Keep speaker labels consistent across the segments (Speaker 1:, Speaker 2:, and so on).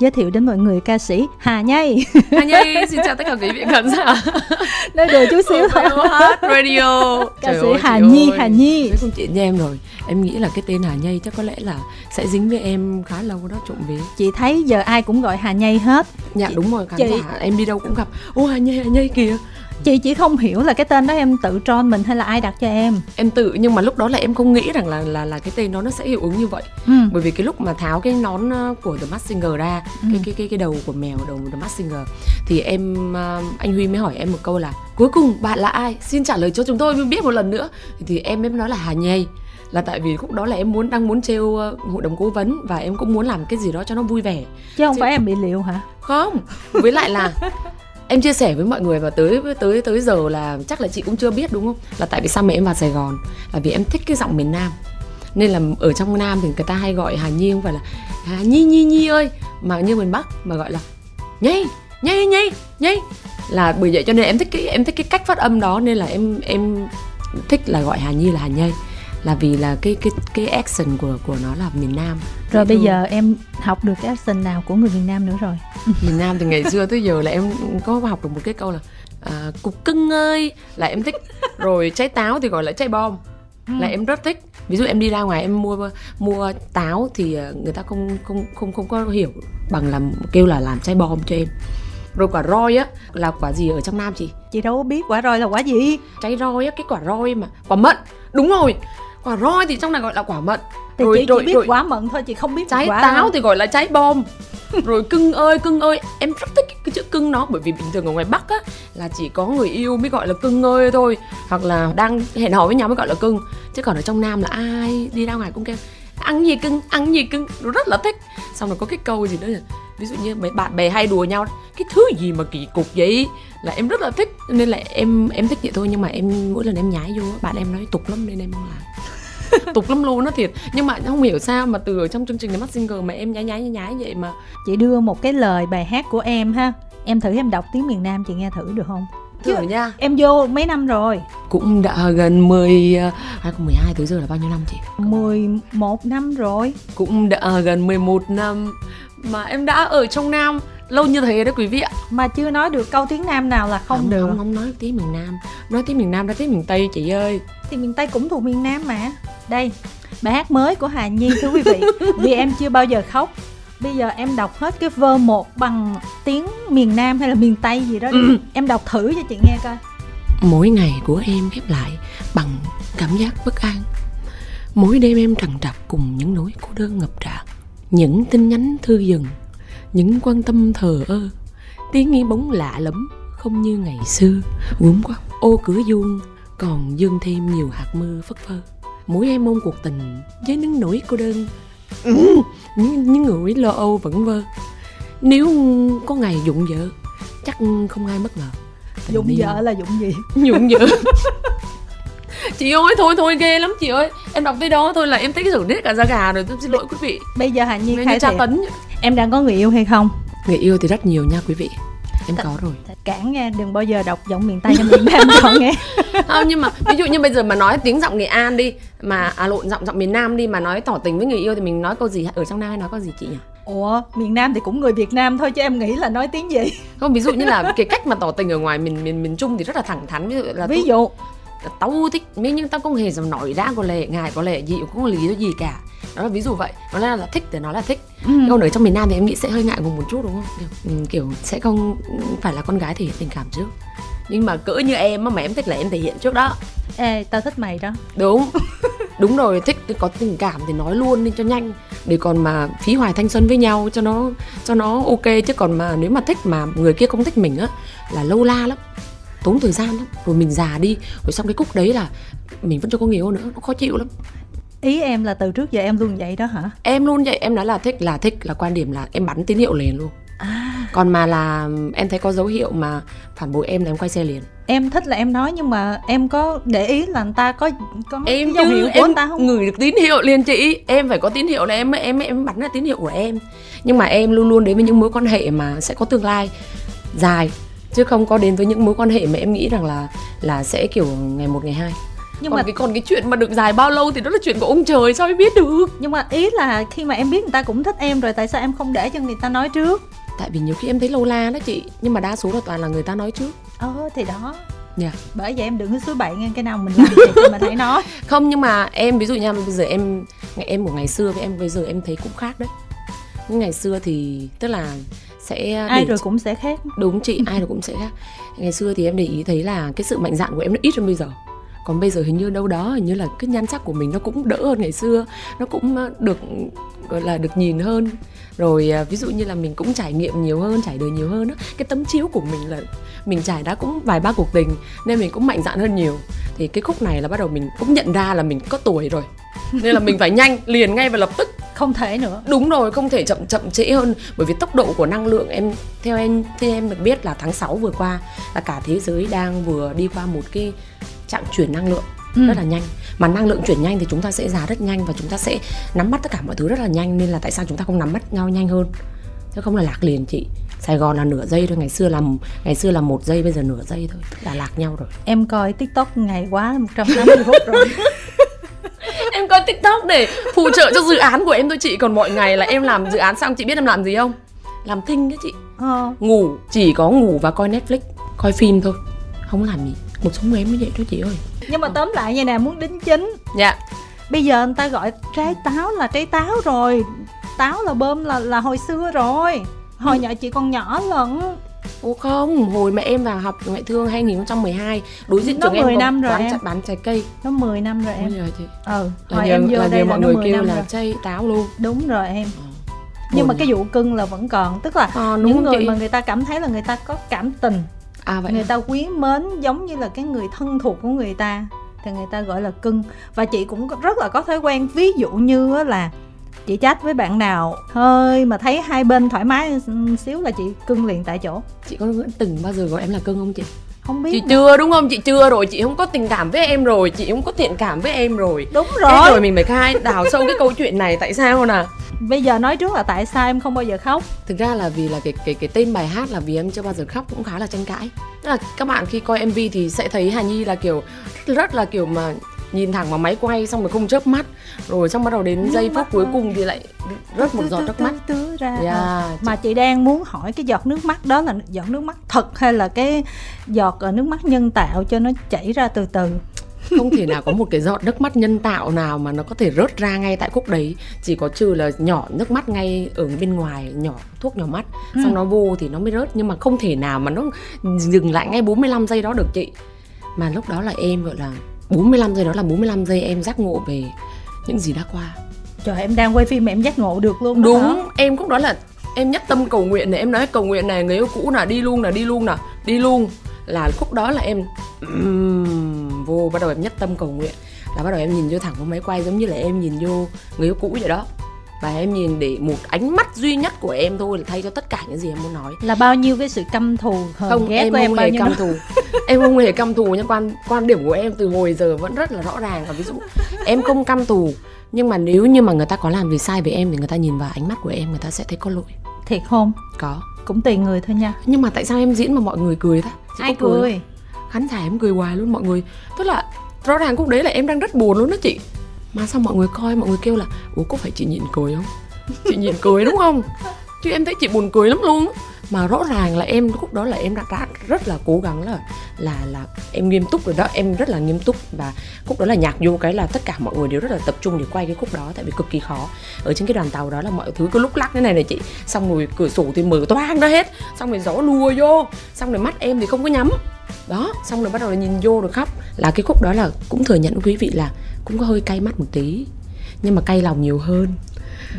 Speaker 1: giới thiệu đến mọi người ca sĩ Hà Nhây.
Speaker 2: Hà Nhây xin chào tất cả quý vị khán giả.
Speaker 1: Nói đùa chút xíu thôi.
Speaker 2: Radio.
Speaker 1: Ca Trời sĩ ơi, Hà Nhi, ơi. Hà Nhi.
Speaker 2: Với không chị nha em rồi. Em nghĩ là cái tên Hà Nhây chắc có lẽ là sẽ dính với em khá lâu đó trộm vía.
Speaker 1: Chị thấy giờ ai cũng gọi Hà Nhây hết.
Speaker 2: Dạ đúng rồi khán chị... giả em đi đâu cũng gặp. Ô Hà Nhây Hà Nhây kìa
Speaker 1: chị chỉ không hiểu là cái tên đó em tự tròn mình hay là ai đặt cho em?
Speaker 2: Em tự nhưng mà lúc đó là em không nghĩ rằng là là là cái tên đó nó sẽ hiệu ứng như vậy. Ừ. bởi vì cái lúc mà tháo cái nón ờ, của The Masked Singer ra ừ. cái cái cái cái đầu của mèo đầu The Masked Singer thì em ờ, anh Huy mới hỏi em một câu là cuối cùng bạn là ai? Xin trả lời cho chúng tôi mới biết một lần nữa. Thì em em nói là Hà Nhây. Là tại vì lúc đó là em muốn đang muốn trêu ờ, hội đồng cố vấn và em cũng muốn làm cái gì đó cho nó vui vẻ.
Speaker 1: Chứ không chứ... phải em bị liệu hả?
Speaker 2: Không với lại là em chia sẻ với mọi người và tới tới tới giờ là chắc là chị cũng chưa biết, đúng không? Là tại vì sao mẹ em vào Sài Gòn? Là vì em thích cái giọng miền Nam. Nên là ở trong Nam thì người ta hay gọi Hà Nhi không phải là, Hà Nhi Nhi Nhi ơi. Mà như miền Bắc mà gọi là nhây nhây nhây nhây là bởi vậy cho nên em thích cái, em thích cái cách phát âm đó, nên là em em thích là gọi Hà Nhi là Hà nhây là vì là cái cái cái action của của nó là miền Nam.
Speaker 1: Rồi bây giờ em học được cái action nào của người miền Nam nữa rồi?
Speaker 2: miền Nam thì ngày xưa tới giờ là em có học được một cái câu là à, cục cưng ơi! Là em thích. Rồi trái táo thì gọi là trái bom. Ừ. là em rất thích. Ví dụ em đi ra ngoài em mua mua táo thì à, người ta không không không không có hiểu bằng làm kêu là làm trái bom cho em. Rồi quả roi á là quả gì ở trong nam chị?
Speaker 1: Chị đâu biết quả roi là quả gì.
Speaker 2: Trái roi á cái quả roi mà quả mận. Đúng rồi quả roi thì trong này gọi là quả mận
Speaker 1: thì rồi, chị rồi, chỉ biết rồi, quả mận thôi chị không biết
Speaker 2: trái quả táo đâu. thì gọi là trái bom. Rồi cưng ơi cưng ơi em rất thích cái chữ cưng nó bởi vì bình thường ở ngoài bắc á là chỉ có người yêu mới gọi là cưng ơi thôi hoặc là đang hẹn hò với nhau mới gọi là cưng. Chứ còn ở trong nam là ai đi ra ngoài cũng kêu ăn gì cưng ăn gì cưng. Nó rất là thích. Xong rồi có cái câu gì nữa là ví dụ như mấy bạn bè hay đùa nhau cái thứ gì mà kỳ cục vậy? Là em rất là thích. Nên là em em thích vậy thôi nhưng mà em mỗi lần em nhái vô bạn em nói tục lắm nên em không làm tục lắm luôn nó thiệt. Nhưng mà không hiểu sao mà từ ở trong chương trình The Masked Singer mà em nhái nhái nhái vậy mà.
Speaker 1: Chị đưa một cái lời bài hát của em ha. Em thử em đọc tiếng miền Nam chị nghe thử được không?
Speaker 2: Thử nha.
Speaker 1: em vô mấy năm rồi.
Speaker 2: Cũng đã gần 10 2012 tới giờ là bao nhiêu năm chị?
Speaker 1: 11 năm rồi.
Speaker 2: Cũng đã gần 11 năm mà em đã ở trong Nam lâu như thế đó quý vị ạ.
Speaker 1: Mà chưa nói được câu tiếng nam nào là không, không được.
Speaker 2: không không nói tiếng miền nam. Nói tiếng miền nam ra tiếng miền tây chị ơi.
Speaker 1: Thì miền tây cũng thuộc miền nam mà. Đây bài hát mới của hà nhi thưa quý vị. Vì em chưa bao giờ khóc. Bây giờ em đọc hết cái vơ một bằng tiếng miền nam hay là miền tây gì đó đi. Ừ. em đọc thử cho chị nghe coi.
Speaker 2: Mỗi ngày của em khép lại bằng cảm giác bất an. Mỗi đêm em trằn trọc cùng những nỗi cô đơn ngập tràn những tin nhắn thư dừng những quan tâm thờ ơ tiếng nghĩ bóng lạ lắm không như ngày xưa. Gốm quá ô cửa vuông còn dương thêm nhiều hạt mưa phất phơ. Mỗi em mong cuộc tình với những nỗi cô đơn. Ừ, những, những người lo âu vẫn vơ. Nếu có ngày dụng vợ chắc không ai bất ngờ.
Speaker 1: Dụng vợ là dụng gì?
Speaker 2: Dụng vợ chị ơi thôi thôi ghê lắm chị ơi. Em đọc tới đó thôi là em thấy cái rủ nết cả da gà rồi tôi xin lỗi quý vị.
Speaker 1: Bây giờ hạnh nhi khai tra tấn. em đang có người yêu hay không?
Speaker 2: Người yêu thì rất nhiều nha quý vị. Em có rồi.
Speaker 1: cản nghe đừng bao giờ đọc giọng miền tây hay miền nam cho nghe.
Speaker 2: Không nhưng mà ví dụ như bây giờ mà nói tiếng giọng nghệ an đi mà à lộn giọng giọng miền nam đi mà nói tỏ tình với người yêu thì mình nói câu gì? Ở trong nam hay nói câu gì chị nhỉ?
Speaker 1: Ủa, miền Nam thì cũng người Việt Nam thôi chứ em nghĩ là nói tiếng gì?
Speaker 2: Không, ví dụ như là cái cách mà tỏ tình ở ngoài miền miền miền Trung thì rất là thẳng thắn. Ví dụ là
Speaker 1: ví dụ
Speaker 2: tao thích mấy nhưng tao không hề dám nói ra có lẽ ngài có lẽ gì cũng không có lý do gì cả. Đó là ví dụ vậy nó là, là thích thì nó là thích. Ừ. còn ở trong miền nam thì em nghĩ sẽ hơi ngại ngùng một chút đúng không? Kiểu, ừ, kiểu sẽ không phải là con gái thể hiện tình cảm trước. Nhưng mà cỡ như em mà em thích là em thể hiện trước đó.
Speaker 1: Ê tao thích mày đó.
Speaker 2: Đúng. Đúng rồi thích có tình cảm thì nói luôn đi cho nhanh. Để còn mà phí hoài thanh xuân với nhau cho nó cho nó ok. Chứ còn mà nếu mà thích mà người kia không thích mình á là lâu la lắm tốn thời gian lắm. Rồi mình già đi rồi xong cái cúc đấy là mình vẫn chưa có người yêu nữa nó khó chịu lắm.
Speaker 1: Ý em là từ trước giờ em luôn vậy đó hả?
Speaker 2: Em luôn vậy em nói là thích là thích là quan điểm là em bắn tín hiệu liền luôn. À. còn mà là em thấy có dấu hiệu mà phản bội em là em quay xe liền.
Speaker 1: Em thích là em nói nhưng mà em có để ý là người ta có có
Speaker 2: em dấu hiệu của em ta không? ngửi được tín hiệu liền chị. Em phải có tín hiệu là em em em bắn ra tín hiệu của em. Nhưng mà em luôn luôn đến với những mối quan hệ mà sẽ có tương lai dài chứ không có đến với những mối quan hệ mà em nghĩ rằng là là sẽ kiểu ngày một ngày hai. Nhưng còn mà cái còn cái chuyện mà được dài bao lâu thì đó là chuyện của ông trời sao em biết được?
Speaker 1: Nhưng mà ý là khi mà em biết người ta cũng thích em rồi tại sao em không để cho người ta nói trước?
Speaker 2: Tại vì nhiều khi em thấy lâu la đó chị nhưng mà đa số là toàn là người ta nói trước.
Speaker 1: Ờ thì đó.
Speaker 2: Yeah. Dạ.
Speaker 1: bởi vậy em đừng có suối bậy nghe cái nào mình làm thì mình thấy nói.
Speaker 2: Không nhưng mà em ví dụ nha bây giờ em ngày em của ngày xưa với em bây giờ em thấy cũng khác đấy. Nhưng ngày xưa thì tức là sẽ
Speaker 1: ai rồi cũng sẽ khác.
Speaker 2: Đúng chị ai rồi cũng sẽ khác. Ngày xưa thì em để ý thấy là cái sự mạnh dạn của em nó ít hơn bây giờ còn bây giờ hình như đâu đó hình như là cái nhan sắc của mình nó cũng đỡ hơn ngày xưa nó cũng ờ, được gọi là được nhìn hơn. Rồi ờ, ví dụ như là mình cũng trải nghiệm nhiều hơn trải đời nhiều hơn á cái tấm chiếu của mình là mình trải đã cũng vài ba cuộc tình nên mình cũng mạnh dạn hơn nhiều. Thì cái khúc này là bắt đầu mình cũng nhận ra là mình có tuổi rồi. Nên là mình phải nhanh liền ngay và lập tức.
Speaker 1: Không thể nữa.
Speaker 2: Đúng rồi không thể chậm chậm trễ hơn. Bởi vì tốc độ của năng lượng em theo em theo em được biết là tháng 6 vừa qua là cả thế giới đang vừa đi qua một cái trạng chuyển năng lượng ừ. rất là nhanh. Mà năng lượng chuyển nhanh thì chúng ta sẽ già rất nhanh và chúng ta sẽ nắm bắt tất cả mọi thứ rất là nhanh. Nên là tại sao chúng ta không nắm bắt nhau nhanh hơn? Chứ không là lạc liền chị. Sài Gòn là nửa giây thôi ngày xưa là ngày xưa là một giây bây giờ nửa giây thôi. Là lạc nhau rồi.
Speaker 1: Em coi tiktok ngày quá 180 phút rồi.
Speaker 2: Em coi tiktok để phụ trợ cho dự án của em thôi chị. Còn mọi ngày là em làm dự án xong chị biết em làm gì không? Làm thinh đấy chị. Ờ. ngủ chỉ có ngủ và coi netflix coi phim thôi. Không làm gì một sống em như vậy thôi chị ơi.
Speaker 1: Nhưng mà tóm lại như nè muốn đính chính.
Speaker 2: Dạ.
Speaker 1: Bây giờ người ta gọi trái táo là trái táo rồi. Táo là bơm là là hồi xưa rồi. Hồi nhỏ chị còn nhỏ lận.
Speaker 2: Ủa không, hồi mà em vào học ngoại thương 2012 Đối diện trường em năm rồi em. bán trái cây.
Speaker 1: Nó 10 năm rồi em.
Speaker 2: Rồi chị.
Speaker 1: Ừ,
Speaker 2: là hồi nhờ, em vô là đây là mọi người kêu là chay táo luôn.
Speaker 1: Đúng rồi em. À. Nhưng mà cái vụ cưng là vẫn còn. Tức là à, những người chị. mà người ta cảm thấy là người ta có cảm tình à, vậy Người à? ta quý mến giống như là cái người thân thuộc của người ta Thì người ta gọi là cưng. Và chị cũng rất là có thói quen. Ví dụ như là chị chat với bạn nào hơi mà thấy hai bên thoải mái xíu là chị cưng liền tại chỗ.
Speaker 2: Chị có từng bao giờ gọi em là cưng không chị
Speaker 1: không biết
Speaker 2: chị mà. chưa đúng không? Chị chưa rồi. Chị không có tình cảm với em rồi. Chị không có thiện cảm với em rồi.
Speaker 1: Đúng rồi Thế
Speaker 2: rồi. mình phải khai đào sâu cái câu chuyện này. Tại sao nè
Speaker 1: bây giờ nói trước là tại sao em không bao giờ khóc.
Speaker 2: Thực ra là vì là cái cái cái tên bài hát là vì em chưa bao giờ khóc cũng khá là tranh cãi. Là các bạn khi coi mv thì sẽ thấy hà nhi là kiểu rất là kiểu mà nhìn thẳng vào máy quay xong rồi không chớp mắt. Rồi xong bắt đầu đến giây phút cuối cùng thì lại rớt một giọt nước mắt.
Speaker 1: Ra. Yeah, mà chị đang muốn hỏi cái giọt nước mắt đó là giọt nước mắt thật hay là cái giọt ờ, nước mắt nhân tạo cho nó chảy ra từ từ?
Speaker 2: Không thể nào có một cái giọt nước mắt nhân tạo nào mà nó có thể rớt ra ngay tại khúc đấy. Chỉ có trừ là nhỏ nước mắt ngay ở bên ngoài nhỏ thuốc nhỏ mắt. Ừ. xong nó vô thì nó mới rớt. Nhưng mà không thể nào mà nó dừng lại ngay 45 giây đó được chị. Mà lúc đó là em gọi là 45 giây đó là 45 giây em giác ngộ về những gì đã qua.
Speaker 1: Trời em đang quay phim mà em giác ngộ được luôn
Speaker 2: đúng hả? em cũng đó là em nhất tâm cầu nguyện này em nói cầu nguyện này người yêu cũ là đi luôn là đi luôn nè đi luôn. Là khúc đó là em um, vô bắt đầu em nhất tâm cầu nguyện. Là bắt đầu em nhìn vô thẳng vào máy quay giống như là em nhìn vô người yêu cũ vậy đó và em nhìn để một ánh mắt duy nhất của em thôi là thay cho tất cả những gì em muốn nói.
Speaker 1: Là bao nhiêu cái sự căm thù
Speaker 2: không ghét em của em không hề căm thù. Em không hề căm thù nhưng quan quan điểm của em từ hồi giờ vẫn rất là rõ ràng. Và ví dụ em không căm thù nhưng mà nếu như mà người ta có làm gì sai với em thì người ta nhìn vào ánh mắt của em người ta sẽ thấy có lỗi.
Speaker 1: Thiệt không?
Speaker 2: Có.
Speaker 1: Cũng tùy người thôi nha.
Speaker 2: Nhưng mà tại sao em diễn mà mọi người cười ta
Speaker 1: ai cười, cười.
Speaker 2: khán giả em cười hoài luôn mọi người. Tức là rõ ràng lúc đấy là em đang rất buồn luôn đó chị mà sao mọi người coi, mọi người kêu là, ủa, có phải chị nhịn cười không? Chị nhịn cười đúng không? Chứ em thấy chị buồn cười lắm luôn mà rõ ràng là em lúc đó là em đã, đã rất là cố gắng là là là em nghiêm túc rồi đó. Em rất là nghiêm túc và khúc đó là nhạc vô cái là tất cả mọi người đều rất là tập trung để quay cái khúc đó tại vì cực kỳ khó. Ở trên cái đoàn tàu đó là mọi thứ cứ lúc lắc thế này này chị. Xong rồi cửa sổ thì mở toang ra hết. Xong rồi gió lùa vô. Xong rồi mắt em thì không có nhắm. Đó xong rồi bắt đầu là nhìn vô rồi khóc. Là cái khúc đó là cũng thừa nhận quý vị là cũng có hơi cay mắt một tí. Nhưng mà cay lòng nhiều hơn.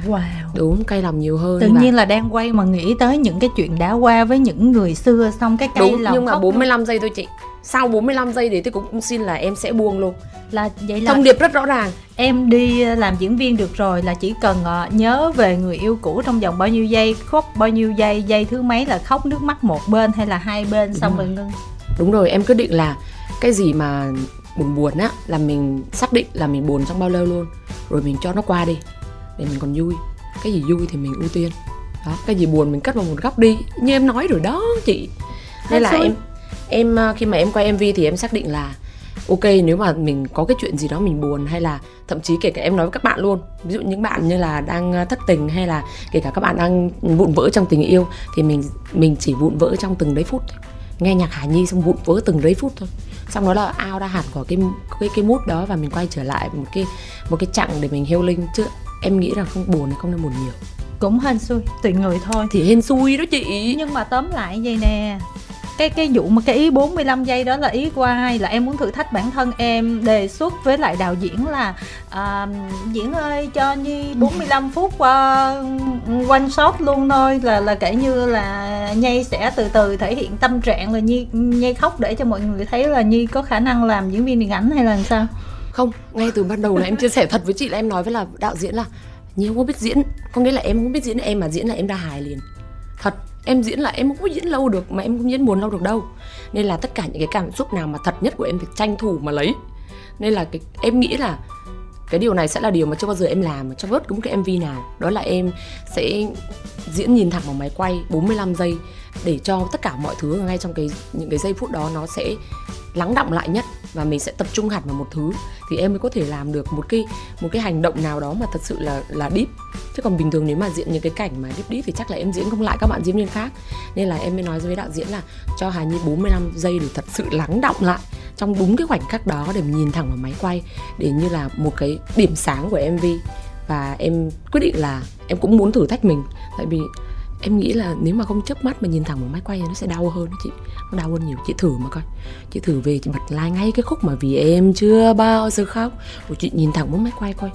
Speaker 1: Wow.
Speaker 2: Đúng, cay lòng nhiều hơn
Speaker 1: Tự và... nhiên là đang quay mà nghĩ tới những cái chuyện đã qua với những người xưa Xong cái cay
Speaker 2: Đúng,
Speaker 1: lòng
Speaker 2: nhưng mà 45 luôn. giây thôi chị. Sau 45 giây thì tôi cũng xin là em sẽ buông luôn.
Speaker 1: Là vậy là
Speaker 2: thông điệp rất rõ ràng.
Speaker 1: Em đi làm diễn viên được rồi là chỉ cần uh, nhớ về người yêu cũ trong vòng bao nhiêu giây khóc bao nhiêu giây giây thứ mấy là khóc nước mắt một bên hay là hai bên xong rồi. ngưng.
Speaker 2: Đúng rồi em quyết định là cái gì mà buồn buồn á là mình xác định là mình buồn trong bao lâu luôn. Rồi mình cho nó qua đi để mình còn vui. Cái gì vui thì mình ưu tiên. Đó cái gì buồn mình cất vào một góc đi. Như em nói rồi đó chị. Nên là em em ờ, khi mà em quay mv thì em xác định là ok nếu mà mình có cái chuyện gì đó mình buồn hay là thậm chí kể cả em nói với các bạn luôn. Ví dụ những bạn như là đang ờ, thất tình hay là kể cả các bạn đang vụn vỡ trong tình yêu thì mình mình chỉ vụn vỡ trong từng đấy phút thôi. Nghe nhạc Hà Nhi xong vụn vỡ từng đấy phút thôi. Xong đó là ao ra hẳn của cái cái cái mút đó và mình quay trở lại một cái một cái chặng để mình healing chứ em nghĩ là không buồn thì không nên buồn nhiều.
Speaker 1: Cũng hên xui tùy người thôi.
Speaker 2: Thì hên xui đó chị.
Speaker 1: Nhưng mà tóm lại vậy nè cái cái vụ mà cái ý 45 giây đó là ý của ai? Là em muốn thử thách bản thân em đề xuất với lại đạo diễn là à, diễn ơi cho nhi 45 phút uh, one shot luôn thôi. Là là kể như là nhi sẽ từ từ thể hiện tâm trạng là nhi nhi khóc để cho mọi người thấy là nhi có khả năng làm diễn viên điện ảnh hay là làm sao
Speaker 2: không, ngay từ ban đầu là em chia sẻ thật với chị là em nói với là đạo diễn là nhiều không biết diễn, có nghĩa là em không biết diễn em mà diễn là em ra hài liền. Thật, em diễn là em không có diễn lâu được mà em không diễn buồn lâu được đâu. Nên là tất cả những cái cảm xúc nào mà thật nhất của em phải tranh thủ mà lấy. Nên là cái, em nghĩ là cái điều này sẽ là điều mà chưa bao giờ em làm trong bất cứ một cái mv nào. Đó là em sẽ diễn nhìn thẳng vào máy quay 45 giây để cho tất cả mọi thứ ngay trong cái, những cái giây phút đó nó sẽ lắng động lại nhất và mình sẽ tập trung hẳn vào một thứ. Thì em mới có thể làm được một cái một cái hành động nào đó mà thật sự là là deep. Chứ còn bình thường nếu mà diễn những cái cảnh mà deep deep thì chắc là em diễn không lại các bạn diễn viên khác. Nên là em mới nói với đạo diễn là cho Hà Nhi 45 giây để thật sự lắng động lại trong đúng cái khoảnh khắc đó để mình nhìn thẳng vào máy quay, để như là một cái điểm sáng của MV và em quyết định là em cũng muốn thử thách mình. Tại vì em nghĩ là nếu mà không chớp mắt mà nhìn thẳng vào máy quay nó sẽ đau hơn đó chị. Nó đau hơn nhiều. Chị thử mà coi. Chị thử về chị bật like ngay cái khúc mà vì em chưa bao giờ khóc của chị nhìn thẳng vào máy quay coi.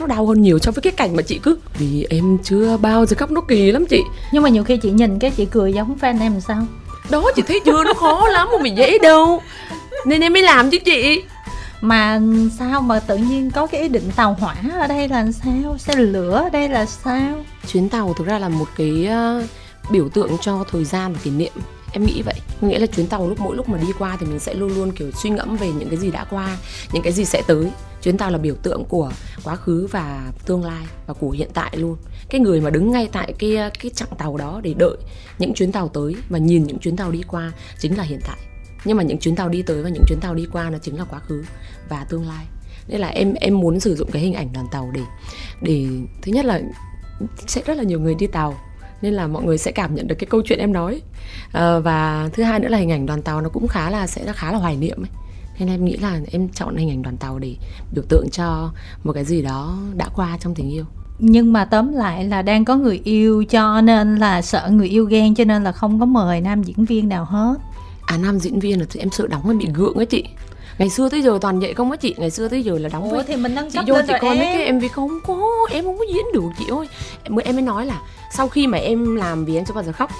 Speaker 2: Nó đau hơn nhiều so với cái cảnh mà chị cứ vì em chưa bao giờ khóc nó kỳ lắm chị.
Speaker 1: Nhưng mà nhiều khi chị nhìn cái chị cười giống fan em sao?
Speaker 2: Đó chị thấy chưa? Nó khó lắm mà mình dễ đâu. Nên em mới làm chứ chị
Speaker 1: mà sao mà tự nhiên có cái ý định tàu hỏa ở đây là sao? Xe lửa ở đây là sao?
Speaker 2: Chuyến tàu thực ra là một cái ờ, biểu tượng cho thời gian và kỷ niệm. Em nghĩ vậy. Nghĩa là chuyến tàu lúc, mỗi lúc mà đi qua thì mình sẽ luôn luôn, kiểu, suy ngẫm về những cái gì đã qua, những cái gì sẽ tới. Chuyến tàu là biểu tượng của quá khứ và tương lai và của hiện tại luôn. Cái người mà đứng ngay tại cái ờ, cái chặng tàu đó để đợi những chuyến tàu tới và nhìn những chuyến tàu đi qua chính là hiện tại nhưng mà những chuyến tàu đi tới và những chuyến tàu đi qua nó chính là quá khứ và tương lai. Nên là em em muốn sử dụng cái hình ảnh đoàn tàu để để thứ nhất là sẽ rất là nhiều người đi tàu nên là mọi người sẽ cảm nhận được cái câu chuyện em nói. À, và thứ hai nữa là hình ảnh đoàn tàu nó cũng khá là sẽ khá là hoài niệm ấy. Nên em nghĩ là em chọn hình ảnh đoàn tàu để biểu tượng cho một cái gì đó đã qua trong tình yêu.
Speaker 1: Nhưng mà tóm lại là đang có người yêu cho nên là sợ người yêu ghen cho nên là không có mời nam diễn viên nào hết
Speaker 2: à nam diễn viên là thì em sợ đóng hơi bị gượng ấy chị. Ngày xưa tới giờ toàn vậy không á chị. Ngày xưa tới giờ là đóng
Speaker 1: Ủa
Speaker 2: với
Speaker 1: thì mình nâng
Speaker 2: chị vô chị coi mấy
Speaker 1: em.
Speaker 2: cái mv không có em không có diễn được chị ơi. Em mới em mới nói là sau khi mà em làm vì em chưa bao giờ khóc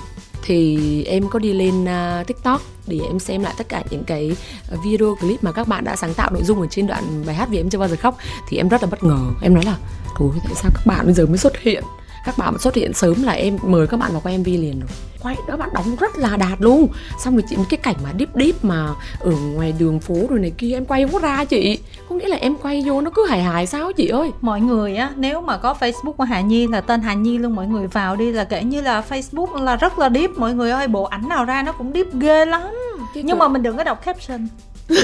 Speaker 2: thì em có đi lên uh, tiktok để em xem lại tất cả những cái video clip mà các bạn đã sáng tạo nội dung ở trên đoạn bài hát vì em chưa bao giờ khóc. Thì em rất là bất ngờ. Em nói là thôi tại sao các bạn bây giờ mới xuất hiện các bạn xuất hiện sớm là em mời các bạn vào quay mv liền rồi. Quay đó bạn đóng rất là đạt luôn. Xong rồi chị cái cảnh mà deep deep mà ở ngoài đường phố rồi này kia em quay không có ra chị. Có nghĩa là em quay vô nó cứ hài hài sao chị ơi?
Speaker 1: Mọi người á nếu mà có facebook của hà nhi là tên hà nhi luôn mọi người vào đi là kể như là facebook là rất là deep. Mọi người ơi bộ ảnh nào ra nó cũng deep ghê lắm.
Speaker 2: Cái
Speaker 1: nhưng
Speaker 2: cỡ-
Speaker 1: mà mình đừng có đọc caption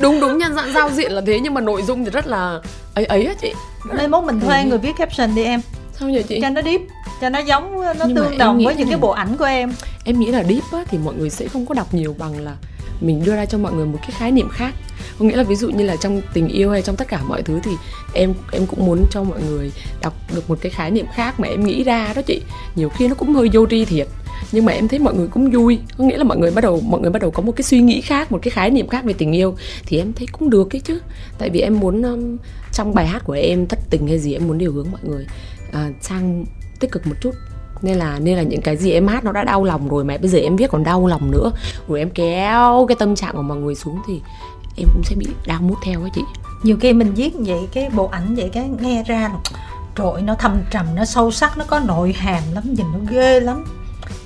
Speaker 2: đúng đúng nhân dạng giao diện là thế nhưng mà nội dung thì rất là ấy ấy á chị
Speaker 1: mai mốt mình thuê
Speaker 2: Ừ.
Speaker 1: người viết caption đi em
Speaker 2: sao nhỉ chị
Speaker 1: cho nó deep cho nó giống nó
Speaker 2: Nhưng
Speaker 1: tương đồng với những cái
Speaker 2: này.
Speaker 1: bộ ảnh của em
Speaker 2: em nghĩ là deep á, thì mọi người sẽ không có đọc nhiều bằng là mình đưa ra cho mọi người một cái khái niệm khác có nghĩa là ví dụ như là trong tình yêu hay trong tất cả mọi thứ thì em em cũng muốn cho mọi người đọc được một cái khái niệm khác mà em nghĩ ra đó chị. Nhiều khi nó cũng hơi vô tri thiệt nhưng mà em thấy mọi người cũng vui. Có nghĩa là mọi người bắt đầu mọi người bắt đầu có một cái suy nghĩ khác một cái khái niệm khác về tình yêu thì em thấy cũng được cái chứ. Tại vì em muốn um, trong bài hát của em thất tình hay gì em muốn điều hướng mọi người à, sang tích cực một chút. Nên là nên là những cái gì em hát nó đã đau lòng rồi mà bây giờ em viết còn đau lòng nữa. Rồi em kéo cái tâm trạng của mọi người xuống thì em cũng sẽ bị đau mút theo á chị.
Speaker 1: Nhiều khi mình viết vậy cái bộ ảnh vậy cái nghe ra là trời ơi, nó thâm trầm nó sâu sắc nó có nội hàm lắm nhìn nó ghê lắm.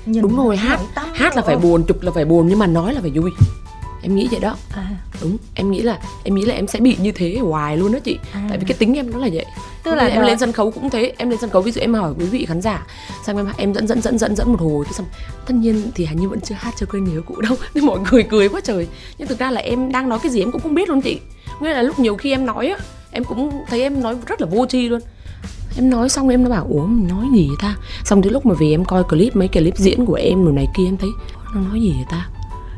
Speaker 1: Nhìn
Speaker 2: đúng rồi hát hát là phải buồn chụp là phải buồn nhưng mà nói là phải vui em nghĩ vậy đó.
Speaker 1: À.
Speaker 2: Đúng em nghĩ là em nghĩ là em sẽ bị như thế hoài luôn đó chị.
Speaker 1: À.
Speaker 2: tại vì cái tính em nó là vậy.
Speaker 1: Tức là
Speaker 2: em
Speaker 1: đợt-
Speaker 2: lên sân khấu cũng thế em lên sân khấu ví dụ em hỏi quý vị khán giả xong em em dẫn dẫn dẫn dẫn dẫn một hồi. Cái xong tất nhiên thì hình như vẫn chưa hát cho quên nhớ cụ đâu. Nên mọi người cười quá trời. Nhưng thực ra là em đang nói cái gì em cũng không biết luôn chị. Nghĩa là lúc nhiều khi em nói á em cũng thấy em nói rất là vô tri luôn. Em nói xong em nó bảo ủa mình nói gì ta? Xong đến lúc mà về em coi clip mấy clip diễn của em rồi này kia em thấy nó nói gì vậy ta?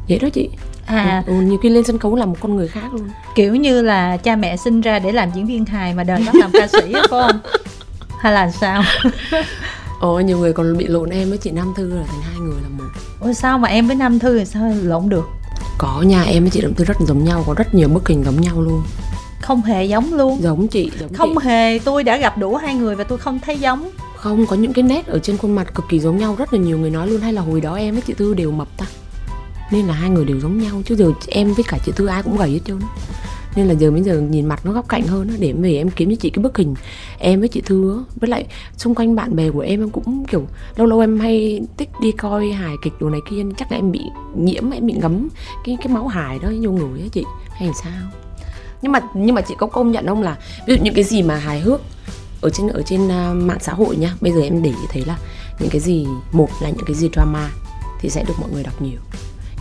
Speaker 2: Vậy đó chị
Speaker 1: à.
Speaker 2: ừ, nhiều khi lên sân khấu là một con người khác luôn.
Speaker 1: Kiểu như là cha mẹ sinh ra để làm diễn viên hài mà đời nó làm ca sĩ phải không? Hay là sao?
Speaker 2: Ồ nhiều người còn bị lộn em với chị Nam Thư là thành hai người là một.
Speaker 1: Ủa sao mà em với nam thư thì sao? Lộn được.
Speaker 2: Có nhà em với chị Nam Thư rất giống nhau Có rất nhiều bức hình giống nhau luôn.
Speaker 1: Không hề giống luôn.
Speaker 2: Giống chị giống
Speaker 1: không
Speaker 2: chị.
Speaker 1: hề tôi đã gặp đủ hai người và tôi không thấy giống.
Speaker 2: Không có những cái nét ở trên khuôn mặt cực kỳ giống nhau Rất là nhiều người nói luôn Hay là hồi đó em với chị Thư đều mập ta nên là hai người đều giống nhau, Chứ giờ em với cả chị Thư ai cũng gầy hết trơn nên là giờ bây giờ nhìn mặt nó góc cạnh hơn để em về em kiếm cho chị cái bức hình em với chị Thư với lại xung quanh bạn bè của em em cũng kiểu lâu lâu em hay thích đi coi hài kịch đồ này kia chắc là em bị nhiễm, em bị ngấm cái cái máu hài đó vô người á chị. Hay sao? Nhưng mà nhưng mà chị có công nhận không là, ví dụ những cái gì mà hài hước ở trên ở trên à, mạng xã hội nhá, bây giờ em để ý thấy là những cái gì, một là những cái gì drama thì sẽ được mọi người đọc nhiều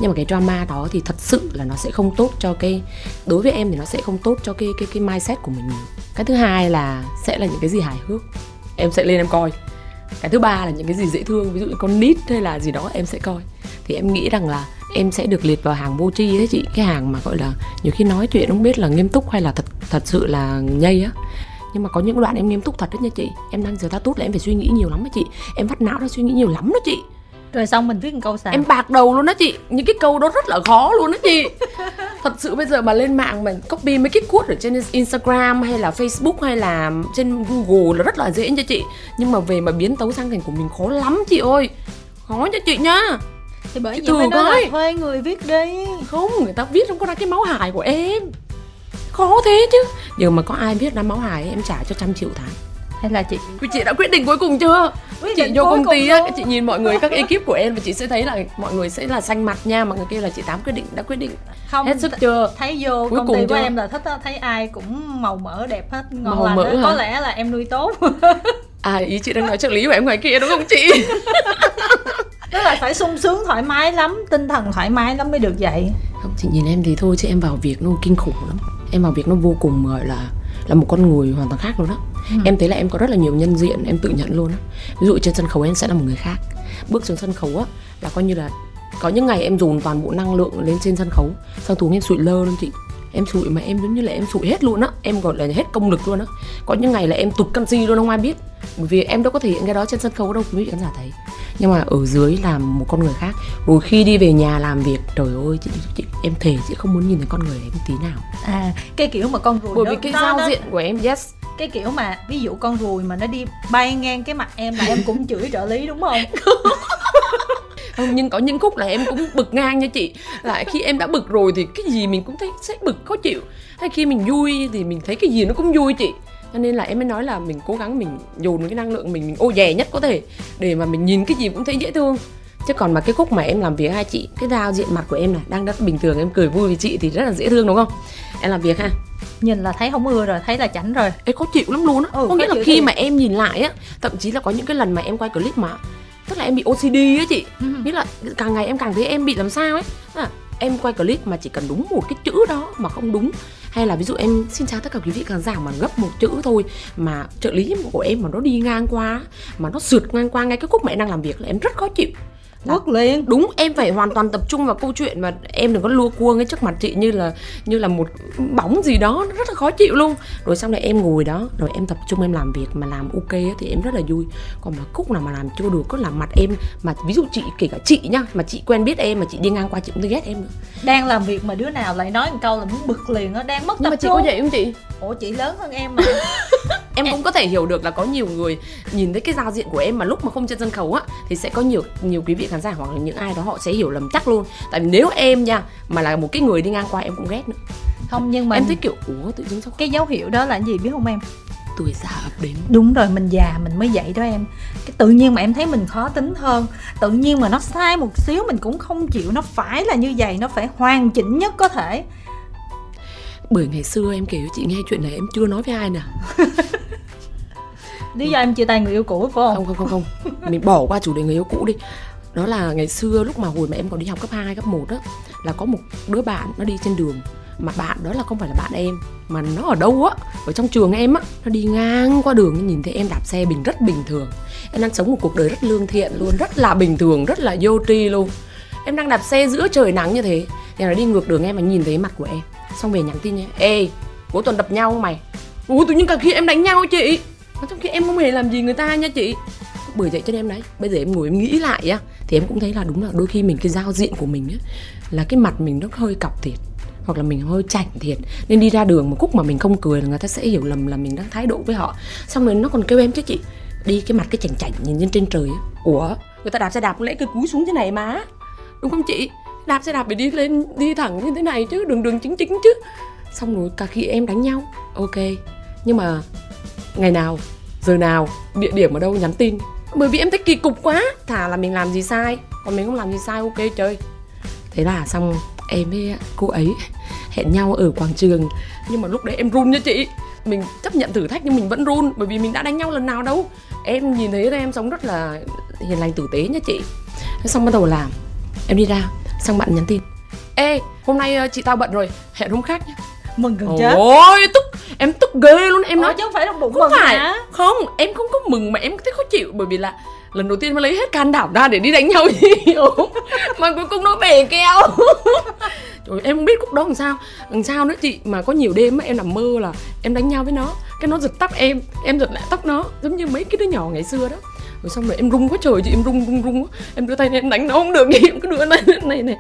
Speaker 2: nhưng mà cái drama đó thì thật sự là nó sẽ không tốt cho cái, đối với em thì nó sẽ không tốt cho cái cái cái mindset của mình. Cái thứ hai là sẽ là những cái gì hài hước. Em sẽ lên em coi. Cái thứ ba là những cái gì dễ thương, ví dụ như con nít hay là gì đó, em sẽ coi. Thì em nghĩ rằng là em sẽ được liệt vào hàng vô tri đấy chị. Cái hàng mà gọi là nhiều khi nói chuyện không biết là nghiêm túc hay là thật thật sự là nhây á. Nhưng mà có những đoạn em nghiêm túc thật đấy nha chị. Em đang giờ ta tốt là em phải suy nghĩ nhiều lắm á chị. Em vắt não ra suy nghĩ nhiều lắm đó chị
Speaker 1: rồi xong mình viết một câu sao
Speaker 2: em bạc đầu luôn đó chị. Những cái câu đó rất là khó luôn đó chị. Thật sự bây giờ mà lên mạng mình copy mấy cái quote ở trên Instagram hay là Facebook hay là trên Google là rất là dễ nha chị. Nhưng mà về mà biến tấu sang thành của mình khó lắm chị ơi. Khó cho chị nhá.
Speaker 1: Thì bởi vì mới nói là thuê người viết đi.
Speaker 2: Không người ta viết không có ra cái máu hài của em. Khó thế chứ. Giờ mà có ai biết ra máu hài em trả cho trăm triệu tháng
Speaker 1: hay là chị
Speaker 2: chị đã quyết định cuối cùng chưa?
Speaker 1: Quyết
Speaker 2: chị vô công ty á chị nhìn mọi người các ekip của em và chị sẽ thấy là mọi người sẽ là xanh mặt nha. Mọi người kêu là chị tám quyết định đã quyết định
Speaker 1: không
Speaker 2: hết sức chưa?
Speaker 1: thấy vô
Speaker 2: Cuối
Speaker 1: công
Speaker 2: cùng
Speaker 1: ty của
Speaker 2: chưa?
Speaker 1: em là thích á, thấy ai cũng màu mỡ đẹp hết ngon
Speaker 2: Màu
Speaker 1: lành
Speaker 2: mỡ hả?
Speaker 1: có lẽ là em nuôi tốt.
Speaker 2: À ý chị đang nói trợ lý của em ngoài kia đúng không chị?
Speaker 1: Tức là phải sung sướng thoải mái lắm tinh thần thoải mái lắm mới được vậy.
Speaker 2: Không chị nhìn em thì thôi chứ em vào việc nó kinh khủng lắm. Em vào việc nó vô cùng gọi là là một con người hoàn toàn khác luôn đó
Speaker 1: Ừ.
Speaker 2: em thấy là em có rất là nhiều nhân diện em tự nhận luôn á. Ví dụ trên sân khấu em sẽ là một người khác. Bước xuống sân khấu á là coi như là có những ngày em dồn toàn bộ năng lượng lên trên sân khấu xong tuồng em sụi lơ luôn chị. Em sụi mà em giống như là em sụi hết luôn á. Em gọi là hết công lực luôn á. Có những ngày là em tụt canxi luôn không ai biết. Bởi vì em đâu có thể hiện cái đó trên sân khấu đâu quý vị khán giả thấy nhưng mà ở dưới là một con người khác. Rồi khi đi về nhà làm việc trời ơi chị, chị em thề chị không muốn nhìn thấy con người em tí nào.
Speaker 1: À cái kiểu mà con ruồi
Speaker 2: bởi vì cái giao
Speaker 1: đó-
Speaker 2: diện của em yes.
Speaker 1: Cái kiểu mà ví dụ con ruồi mà nó đi bay ngang cái mặt em là em cũng chửi trợ lý đúng không?
Speaker 2: Không nhưng có những khúc là em cũng bực ngang nha chị. Lại khi em đã bực rồi thì cái gì mình cũng thấy sẽ bực khó chịu. Hay khi mình vui thì mình thấy cái gì nó cũng vui chị cho nên là em mới nói là mình cố gắng mình dồn cái năng lượng mình mình ô dè nhất có thể để mà mình nhìn cái gì cũng thấy dễ thương. Chứ còn mà cái khúc mà em làm việc hai chị cái giao diện mặt của em này đang rất bình thường em cười vui với chị thì rất là dễ thương đúng không? Em làm việc ha.
Speaker 1: Nhìn là thấy không ưa rồi thấy là chảnh rồi.
Speaker 2: Ê khó chịu lắm luôn á.
Speaker 1: Ừ,
Speaker 2: Có nghĩa là khi
Speaker 1: thiệt.
Speaker 2: mà em nhìn lại á Thậm chí là có những cái lần mà em quay clip mà Tức là em bị OCD á chị.
Speaker 1: Ừ.
Speaker 2: Nghĩa là càng ngày em càng thấy em bị làm sao ấy. À, Em quay clip mà chỉ cần đúng một cái chữ đó mà không đúng hay là ví dụ em, xin chào tất cả quý vị khán giả mà gấp một chữ thôi, mà trợ lý của em mà nó đi ngang qua, mà nó sượt ngang qua ngay cái khúc mà em đang làm việc là em rất khó chịu
Speaker 1: quất liền
Speaker 2: đúng em phải hoàn toàn tập trung vào câu chuyện và em đừng có lua cua ngay trước mặt chị như là như là một bóng gì đó nó rất là khó chịu luôn. Rồi sau này em ngồi đó rồi em tập trung em làm việc mà làm ok thì em rất là vui. Còn mà khúc nào mà làm chưa được có là mặt em mà ví dụ chị kể cả chị nhá mà chị quen biết em mà chị đi ngang qua chị cũng ghét em nữa.
Speaker 1: Đang làm việc mà đứa nào lại nói một câu là muốn bực liền á đang mất
Speaker 2: nhưng
Speaker 1: tập
Speaker 2: mà chị
Speaker 1: trung.
Speaker 2: có vậy không chị?
Speaker 1: Ủa chị lớn hơn em mà
Speaker 2: em cũng có thể hiểu được là có nhiều người nhìn thấy cái giao diện của em mà lúc mà không trên sân khấu á thì sẽ có nhiều nhiều quý vị khán giả hoặc là những ai đó họ sẽ hiểu lầm chắc luôn. Tại vì nếu em nha mà là một cái người đi ngang qua em cũng ghét nữa.
Speaker 1: Không nhưng mà
Speaker 2: em thấy kiểu ủa tự dưng sao
Speaker 1: cái dấu hiệu đó là gì biết không em?
Speaker 2: Tuổi già ập đến.
Speaker 1: Đúng rồi mình già mình mới vậy đó em. Cái tự nhiên mà em thấy mình khó tính hơn tự nhiên mà nó sai một xíu mình cũng không chịu nó phải là như vậy nó phải hoàn chỉnh nhất có thể.
Speaker 2: Bởi ngày xưa em kể cho chị nghe chuyện này em chưa nói với ai nè
Speaker 1: lý do em chia tay người yêu cũ phải không?
Speaker 2: Không không không không. Mình bỏ qua chủ đề người yêu cũ đi. Đó là ngày xưa lúc mà hồi mà em còn đi học cấp 2, cấp 1 á là có một đứa bạn nó đi trên đường. Mà bạn đó là không phải là bạn em mà nó ở đâu á ở trong trường em á nó đi ngang qua đường nhìn thấy em đạp xe bình rất bình thường. Em đang sống một cuộc đời rất lương thiện luôn rất là bình thường rất là vô tri luôn. Em đang đạp xe giữa trời nắng như thế thì nó đi ngược đường em mà nhìn thấy mặt của em. Xong về nhắn tin nhé ê cuối tuần đập nhau không mày. Ui tự nhiên cả khi em đánh nhau chị? Trong khi em không hề làm gì người ta nha chị. Bởi vậy cho nên em đấy, bây giờ em ngồi em nghĩ lại á, thì em cũng thấy là đúng là đôi khi mình, cái giao diện của mình á, là cái mặt mình nó hơi cọc thiệt, hoặc là mình hơi chảnh thiệt. Nên đi ra đường mà khúc mà mình không cười là người ta sẽ hiểu lầm là mình đang thái độ với họ. Xong rồi nó còn kêu em chứ chị, đi cái mặt cái chảnh chảnh nhìn lên trên trời á. Ủa, người ta đạp xe đạp lẽ cứ cúi xuống thế này má đúng không chị? Đạp xe đạp phải đi lên, đi thẳng như thế này chứ, đường đường chính chính chứ. Xong rồi cả khi em đánh nhau, ok. Nhưng mà ngày nào, giờ nào, địa điểm ở đâu, nhắn tin. Bởi vì em thấy kỳ cục quá. Thả là mình làm gì sai. Còn mình không làm gì sai, ok, chơi. Thế là xong, em với cô ấy hẹn nhau ở quảng trường. Nhưng mà lúc đấy em run nha chị. Mình chấp nhận thử thách nhưng mình vẫn run, bởi vì mình đã đánh nhau lần nào đâu. Em nhìn thấy em sống rất là hiền lành tử tế nha chị. Xong bắt đầu làm em đi ra, xong bạn nhắn tin. Ê, hôm nay ờ, chị tao bận rồi, hẹn hôm khác nhé
Speaker 1: mừng gần chết.
Speaker 2: Ôi tức em tức ghê luôn em
Speaker 1: Ủa,
Speaker 2: nói
Speaker 1: chứ không phải là bụng
Speaker 2: không
Speaker 1: mừng
Speaker 2: phải.
Speaker 1: hả?
Speaker 2: Không em không có mừng mà em thấy khó chịu bởi vì là lần đầu tiên mà lấy hết can đảm ra để đi đánh nhau nhiều mà cuối cùng nó bể keo Trời em không biết khúc đó làm sao. Làm sao nữa chị mà có nhiều đêm á, em nằm mơ là em đánh nhau với nó cái nó giật tóc em em giật lại tóc nó giống như mấy cái đứa nhỏ ngày xưa đó rồi xong rồi em rung quá trời chị em rung rung rung quá. em đưa tay lên em đánh nó không được gì em cứ đưa này này này.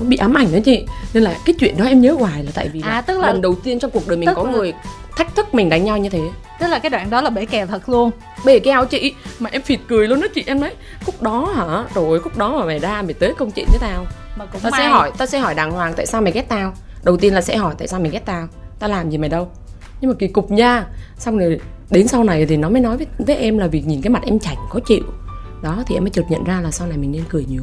Speaker 2: Nó bị ám ảnh đó chị. Nên là cái chuyện đó em nhớ hoài là tại vì là,
Speaker 1: À, tức là-
Speaker 2: lần đầu tiên trong cuộc đời mình có
Speaker 1: là-
Speaker 2: người thách thức mình đánh nhau như thế.
Speaker 1: Tức là cái đoạn đó là bể kèo thật luôn.
Speaker 2: Bể keo chị. Mà em phịt cười luôn đó chị em nói khúc đó hả? Rồi khúc đó mà mày ra mày tới công chuyện với tao.
Speaker 1: Mà cũng
Speaker 2: tao
Speaker 1: may.
Speaker 2: sẽ hỏi tao sẽ hỏi đàng hoàng tại sao mày ghét tao. Đầu tiên là sẽ hỏi tại sao mày ghét tao. Tao làm gì mày đâu. Nhưng mà kỳ cục nha. Xong rồi đến sau này thì nó mới nói với, với em là vì nhìn cái mặt em chảnh khó chịu. Đó thì em mới chợt nhận ra là sau này mình nên cười nhiều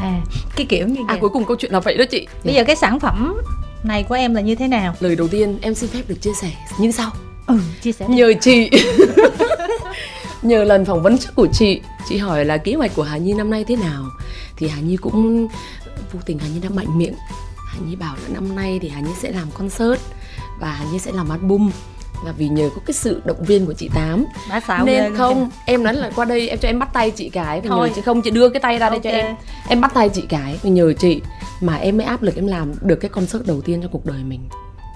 Speaker 1: à cái kiểu như
Speaker 2: à
Speaker 1: vậy.
Speaker 2: cuối cùng câu chuyện là vậy đó chị.
Speaker 1: Bây giờ cái sản phẩm này của em là như thế nào?
Speaker 2: Lời đầu tiên em xin phép được chia sẻ như sau.
Speaker 1: Ừ chia sẻ
Speaker 2: nhờ chị. Nhờ lần phỏng vấn trước của chị chị hỏi là kế hoạch của hà nhi năm nay thế nào? Thì hà nhi cũng vô tình hà nhi đã mạnh miệng. Hà nhi bảo là năm nay thì hà nhi sẽ làm concert và hà nhi sẽ làm album là vì nhờ có cái sự động viên của chị tám.
Speaker 1: Xạo
Speaker 2: nên không em nói là qua đây em cho em bắt tay chị cái vì
Speaker 1: Thôi.
Speaker 2: nhờ chị không chị đưa cái tay ra đây cho em. Em bắt tay chị cái vì nhờ chị mà em mới áp lực em làm được cái concert đầu tiên trong cuộc đời mình.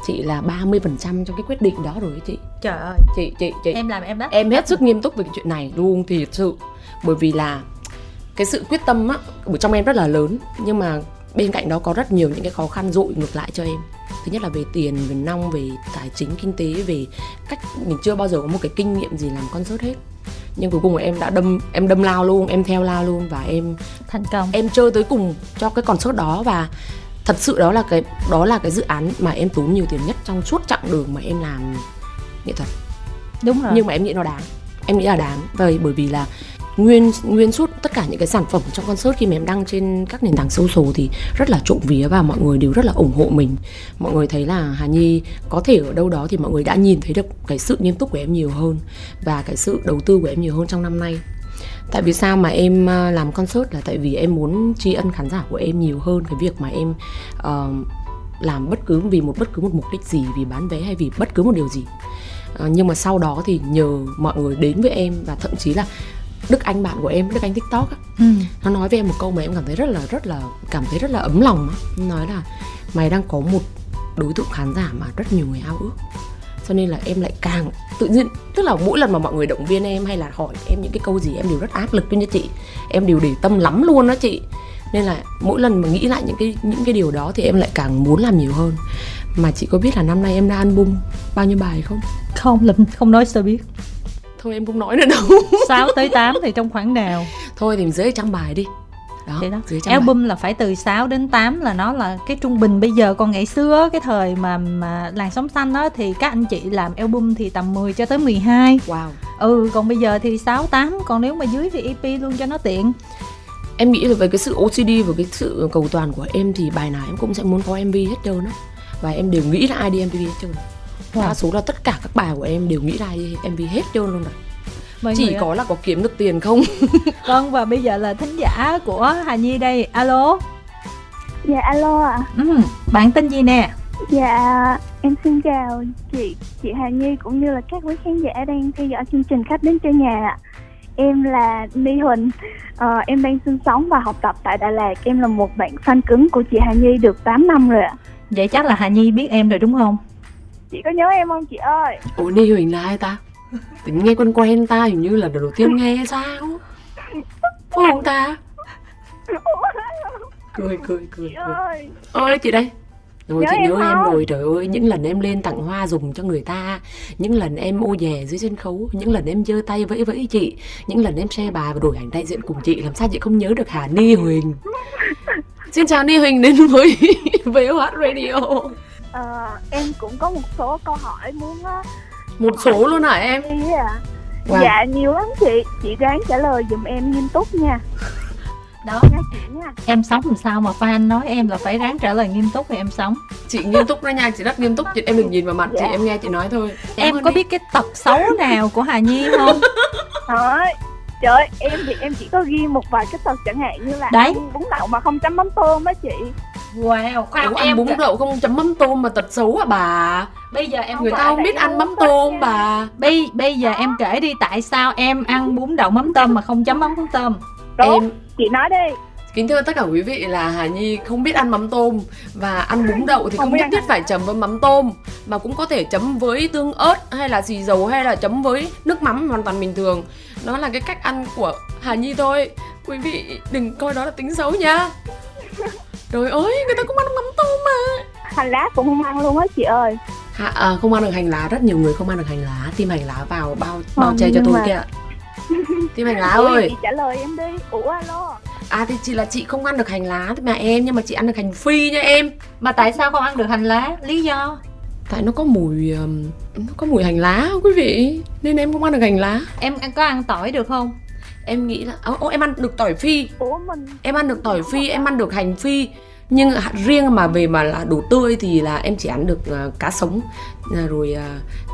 Speaker 2: Chị là 30% trong cái quyết định đó rồi chị.
Speaker 1: Trời ơi.
Speaker 2: Chị chị chị.
Speaker 1: Em làm em đắt
Speaker 2: em hết sức nghiêm túc về cái chuyện này luôn thì thật sự. Bởi vì là cái sự quyết tâm á ở trong em rất là lớn. Nhưng mà bên cạnh đó có rất nhiều những cái khó khăn dội ngược lại cho em. Thứ nhất là về tiền về nong về tài chính kinh tế về cách mình chưa bao giờ có một cái kinh nghiệm gì làm concert hết. Nhưng cuối cùng là em đã đâm em đâm lao luôn em theo lao luôn và em
Speaker 1: thành công.
Speaker 2: em chơi tới cùng cho cái concert đó và thật sự đó là cái đó là cái dự án mà em tốn nhiều tiền nhất trong suốt chặng đường mà em làm nghệ thuật.
Speaker 1: Đúng rồi.
Speaker 2: Nhưng mà em nghĩ nó đáng. Em nghĩ là đáng. Vậy bởi vì là nguyên nguyên suốt tất cả những cái sản phẩm trong concert khi mà em đăng trên các nền tảng social thì rất là trộm vía và mọi người đều rất là ủng hộ mình. Mọi người thấy là hà nhi có thể ở đâu đó thì mọi người đã nhìn thấy được cái sự nghiêm túc của em nhiều hơn và cái sự đầu tư của em nhiều hơn trong năm nay. Tại vì sao mà em à, làm concert là tại vì em muốn tri ân khán giả của em nhiều hơn cái việc mà em uh, làm bất cứ vì một bất cứ một mục đích gì vì bán vé hay vì bất cứ một điều gì. Ờ, nhưng mà sau đó thì nhờ mọi người đến với em và thậm chí là Đức Anh bạn của em, Đức Anh TikTok á,
Speaker 1: ừ.
Speaker 2: nó nói với em một câu mà em cảm thấy rất là rất là cảm thấy rất là ấm lòng á. Nó nói là mày đang có một đối tượng khán giả mà rất nhiều người ao ước. Cho nên là em lại càng tự nhiên tức là mỗi lần mà mọi người động viên em hay là hỏi em những cái câu gì em đều rất áp lực luôn nha chị. Em đều để tâm lắm luôn đó chị. Nên là mỗi lần mà nghĩ lại những cái những cái điều đó thì em lại càng muốn làm nhiều hơn. Mà chị có biết là năm nay em ra album bao nhiêu bài không?
Speaker 1: Không linh không nói sao biết
Speaker 2: thôi em không nói nữa đâu
Speaker 1: 6 tới 8 thì trong khoảng nào?
Speaker 2: Thôi thì mình dưới trăm bài đi. Đó,
Speaker 1: thì đó.
Speaker 2: dưới trăm bài.
Speaker 1: album là phải từ 6 đến 8 là nó là cái trung bình. Bây giờ còn ngày xưa cái thời mà mà làn sóng xanh đó thì các anh chị làm album thì tầm 10 cho tới 12
Speaker 2: wow.
Speaker 1: Ừ còn bây giờ thì 6 8 còn nếu mà dưới thì EP luôn cho nó tiện.
Speaker 2: Em nghĩ là về cái sự OCD và cái sự cầu toàn của em thì bài nào em cũng sẽ muốn có MV hết trơn á. Và em đều nghĩ ra ID MV hết trơn đa số là tất cả các bài của em đều nghĩ ra MV hết trơn luôn rồi
Speaker 1: Mọi
Speaker 2: chỉ có là có kiếm được tiền không?
Speaker 1: Vâng và bây giờ là thính giả của Hà Nhi đây. Alo.
Speaker 3: Dạ alo ạ.
Speaker 1: ừ, bạn tên gì nè?
Speaker 3: Dạ em xin chào chị chị Hà Nhi cũng như là các quý khán giả đang theo dõi chương trình khách đến chơi nhà ạ. Em là Ni Huỳnh, Ờ, em đang sinh sống và học tập tại Đà Lạt. Em là một bạn fan cứng của chị Hà Nhi được 8 năm rồi ạ.
Speaker 1: vậy chắc là Hà Nhi biết em rồi đúng không
Speaker 3: Chị có nhớ em không chị ơi?
Speaker 2: ủa ni huỳnh là ai ta? Tính nghe quen quen ta hình như là đầu tiên nghe sao? Phải không ta? Cười cười cười cười.
Speaker 3: ơi,
Speaker 2: ôi chị đây. Rồi
Speaker 3: Nhớ
Speaker 2: chị nhớ em rồi trời ơi. Những lần em lên tặng hoa dùng cho người ta những lần em ô dè dưới sân khấu những lần em giơ tay vẫy vẫy chị những lần em share bài và đổi ảnh đại diện cùng chị làm sao chị không nhớ được Hà Ni Huỳnh. Xin chào Ni Huỳnh đến với VOH Radio
Speaker 3: ờ, em cũng có một số câu hỏi muốn uh,
Speaker 2: một số luôn hả em
Speaker 3: ạ.
Speaker 2: Wow.
Speaker 3: Dạ nhiều lắm chị, chị ráng trả lời giùm em nghiêm túc nha.
Speaker 1: đó
Speaker 3: Nha chị nha.
Speaker 1: em sống làm sao mà fan nói em là phải ráng trả lời nghiêm túc thì em sống
Speaker 2: chị nghiêm túc đó nha chị rất nghiêm túc chị em đừng nhìn vào mặt chị
Speaker 3: Dạ.
Speaker 2: em nghe chị nói thôi
Speaker 1: em
Speaker 2: ơn
Speaker 1: có
Speaker 2: đi.
Speaker 1: biết cái tật xấu nào của Hà Nhi không
Speaker 3: Thôi, trời ơi, em thì em chỉ có ghi một vài cái tật chẳng hạn như là
Speaker 1: Đấy.
Speaker 3: bún đậu mà không chấm mắm tôm á chị.
Speaker 1: Wow khoan
Speaker 2: Ủa, ăn bún đậu không chấm mắm tôm mà tật xấu à bà?
Speaker 1: Bây giờ em
Speaker 2: người ta không biết ăn mắm tôm
Speaker 3: nha.
Speaker 2: bà.
Speaker 1: Bây bây giờ em kể đi tại sao em ăn bún đậu mắm tôm mà không chấm mắm tôm?
Speaker 3: Đúng,
Speaker 2: em
Speaker 3: chị nói đi.
Speaker 2: kính thưa tất cả quý vị là Hà Nhi không biết ăn mắm tôm và ăn bún đậu thì
Speaker 3: Không
Speaker 2: không, nhất thiết phải chấm với mắm tôm mà cũng có thể chấm với tương ớt hay là xì dầu hay là chấm với nước mắm hoàn toàn bình thường. Đó là cái cách ăn của Hà Nhi thôi. Quý vị đừng coi đó là tính xấu nha trời ơi người ta cũng ăn mắm tôm mà.
Speaker 3: Hành lá cũng không ăn luôn á chị ơi.
Speaker 2: Hạ, à, không ăn được hành lá. Rất nhiều người không ăn được hành lá. Tim hành lá vào bao bao che cho tôi
Speaker 3: mà-
Speaker 2: kìa. Tim hành lá ơi.
Speaker 3: chị trả lời em đi. Ủa alo.
Speaker 2: à thì chỉ là chị không ăn được hành lá mà em nhưng mà chị ăn được hành phi nha em.
Speaker 1: Mà tại sao không ăn được hành lá? Lý do?
Speaker 2: Tại nó có mùi nó có mùi hành lá quý vị. Nên em không ăn được hành lá.
Speaker 1: Em ăn có ăn tỏi được không
Speaker 2: em nghĩ là ô, ô em ăn được tỏi phi.
Speaker 3: Ủa mình
Speaker 2: em ăn được tỏi phi em ăn được hành phi. Nhưng riêng mà về mà là đồ tươi thì là em chỉ ăn được à, cá sống à, rồi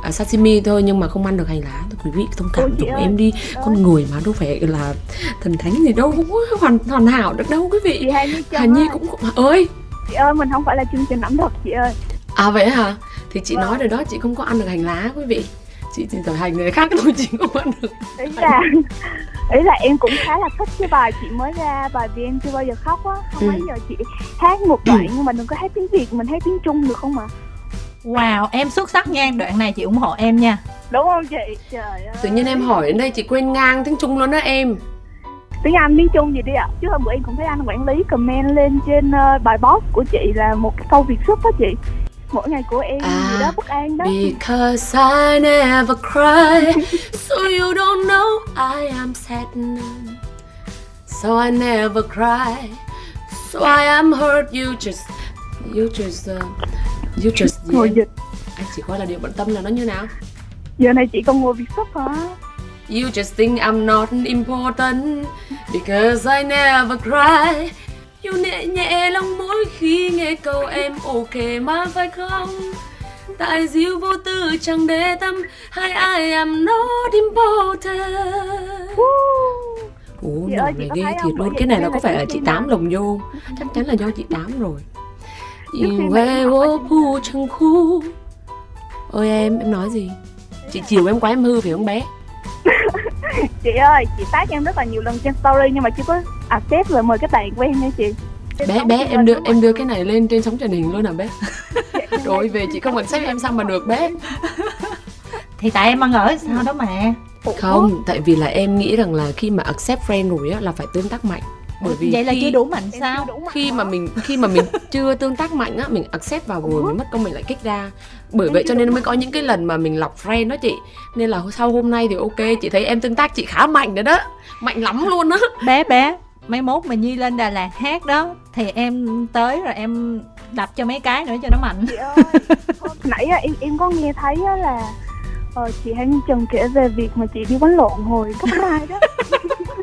Speaker 2: à, sashimi thôi. Nhưng mà không ăn được hành lá. Quý vị thông cảm
Speaker 3: ơi,
Speaker 2: em đi. Con người mà đâu phải là thần thánh gì đâu. Không hoàn hoàn hảo được đâu quý vị.
Speaker 3: Hà Nhi
Speaker 2: cũng ơi.
Speaker 3: Chị ơi mình không phải là chương trình ẩm thực chị ơi.
Speaker 2: à vậy hả? Thì chị
Speaker 3: Vâng.
Speaker 2: nói rồi đó chị không có ăn được hành lá quý vị chị chỉ giỏi hành người khác thôi chị không ăn được
Speaker 3: Ý là ý là em cũng khá là thích cái bài chị mới ra bài vì em chưa bao giờ khóc á. Không
Speaker 2: Ừ.
Speaker 3: mấy giờ chị hát một đoạn nhưng mà đừng có hát tiếng việt mình hát tiếng trung được không mà
Speaker 1: wow em xuất sắc nha đoạn này chị ủng hộ em nha.
Speaker 3: Đúng không chị? Trời ơi.
Speaker 2: Tự nhiên em hỏi đến đây chị quên ngang tiếng trung luôn đó em.
Speaker 3: Tiếng anh tiếng trung gì đi ạ? Chứ hôm bữa em cũng thấy anh quản lý comment lên trên ờ, bài post của chị là một cái câu việt xuất đó chị mỗi ngày của em
Speaker 2: À,
Speaker 3: gì đó bất an đó
Speaker 2: Because I never cry, so you don't know I am sad. So I never cry, so I am hurt. You just, you just, uh, you just.
Speaker 3: ngồi dịch
Speaker 2: Anh chỉ coi là điều bận tâm là nó như nào.
Speaker 3: giờ này chị còn ngồi việt xuất hả
Speaker 2: You just think I'm not important because I never cry. You nhẹ nhẹ lòng mỗi khi nghe câu em ok mà phải không? Tại dịu vô tư chẳng để tâm hay I am not important. Ủa,
Speaker 3: Chị ơi,
Speaker 2: này ghê thiệt luôn. Cái này nó có phải là chị Tám lồng vô Chắc chắn là do chị Tám rồi Yêu về vô chẳng khu Ôi em, em nói gì? Chị chiều em quá em hư phải không bé?
Speaker 3: chị ơi chị tag em rất là nhiều lần trên story nhưng mà chưa có accept lời mời kết bạn của em nha chị.
Speaker 2: Bé bé em đưa em đưa cái này lên trên sóng truyền hình luôn à bé. Rồi về chị không xếp em sao mà được bé.
Speaker 1: Thì tại em ăn ở sao đó mà.
Speaker 2: Không tại vì là em nghĩ rằng là khi mà accept friend rồi á là phải tương tác mạnh bởi vì
Speaker 1: vậy là
Speaker 2: khi,
Speaker 1: chưa đủ mạnh
Speaker 3: Em
Speaker 1: sao?
Speaker 3: đủ mạnh
Speaker 2: khi
Speaker 3: đó.
Speaker 2: mà mình khi mà mình chưa tương tác mạnh á mình accept vào rồi mình mất công mình lại kích ra. Bởi vậy cho nên mới có những cái lần mà mình lọc friend đó chị. Nên là sau hôm nay thì ok chị thấy em tương tác chị khá mạnh rồi đó. Mạnh lắm luôn á.
Speaker 1: Bé bé mấy mốt mà nhi lên đà lạt hát đó thì em tới rồi em đập cho mấy cái nữa cho nó mạnh.
Speaker 3: Chị ơi hôm nãy em em có nghe thấy á là ờ, chị Hãy Trần kể về việc mà chị đi quánh lộn hồi cấp 2 đó.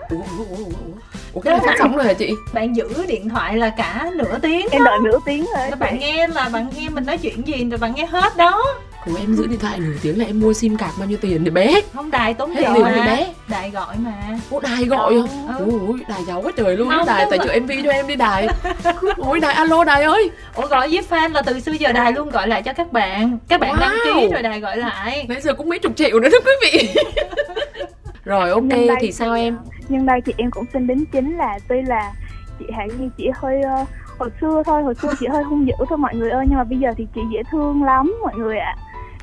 Speaker 2: Ủa ủa ủa ủa ủa cái này phát sóng rồi hả chị?
Speaker 1: Bạn giữ điện thoại là cả nửa tiếng
Speaker 3: em đợi nửa tiếng rồi.
Speaker 1: Bạn nghe là bạn nghe mình nói chuyện gì rồi bạn nghe hết đó.
Speaker 2: Ủa em giữ điện thoại nửa tiếng là em mua sim card bao nhiêu tiền để bé?
Speaker 1: Không đài tốn
Speaker 2: Hết
Speaker 1: tiền
Speaker 2: tiền
Speaker 1: mà.
Speaker 2: bé.
Speaker 1: đài gọi mà.
Speaker 2: Ủa đài gọi à
Speaker 1: Ừ.
Speaker 2: Ủa đài giàu quá trời luôn
Speaker 1: Không,
Speaker 2: đài tại
Speaker 1: mà-
Speaker 2: chữa MV cho em đi đài. Ủa đài alo đài ơi.
Speaker 1: Ủa gọi với fan là từ xưa giờ đài luôn gọi lại cho các bạn. Các bạn đăng ký
Speaker 2: Wow.
Speaker 1: rồi đài gọi lại.
Speaker 2: Nãy giờ cũng mấy chục triệu nữa đó quý vị Rồi ok
Speaker 3: đây
Speaker 2: thì sao em?
Speaker 3: nhưng đây thì em cũng xin đính chính là tuy là chị Hãy Nhi chỉ hơi ờ, hồi xưa thôi hồi xưa chị hơi hung dữ thôi mọi người ơi nhưng mà bây giờ thì chị dễ thương lắm mọi người ạ.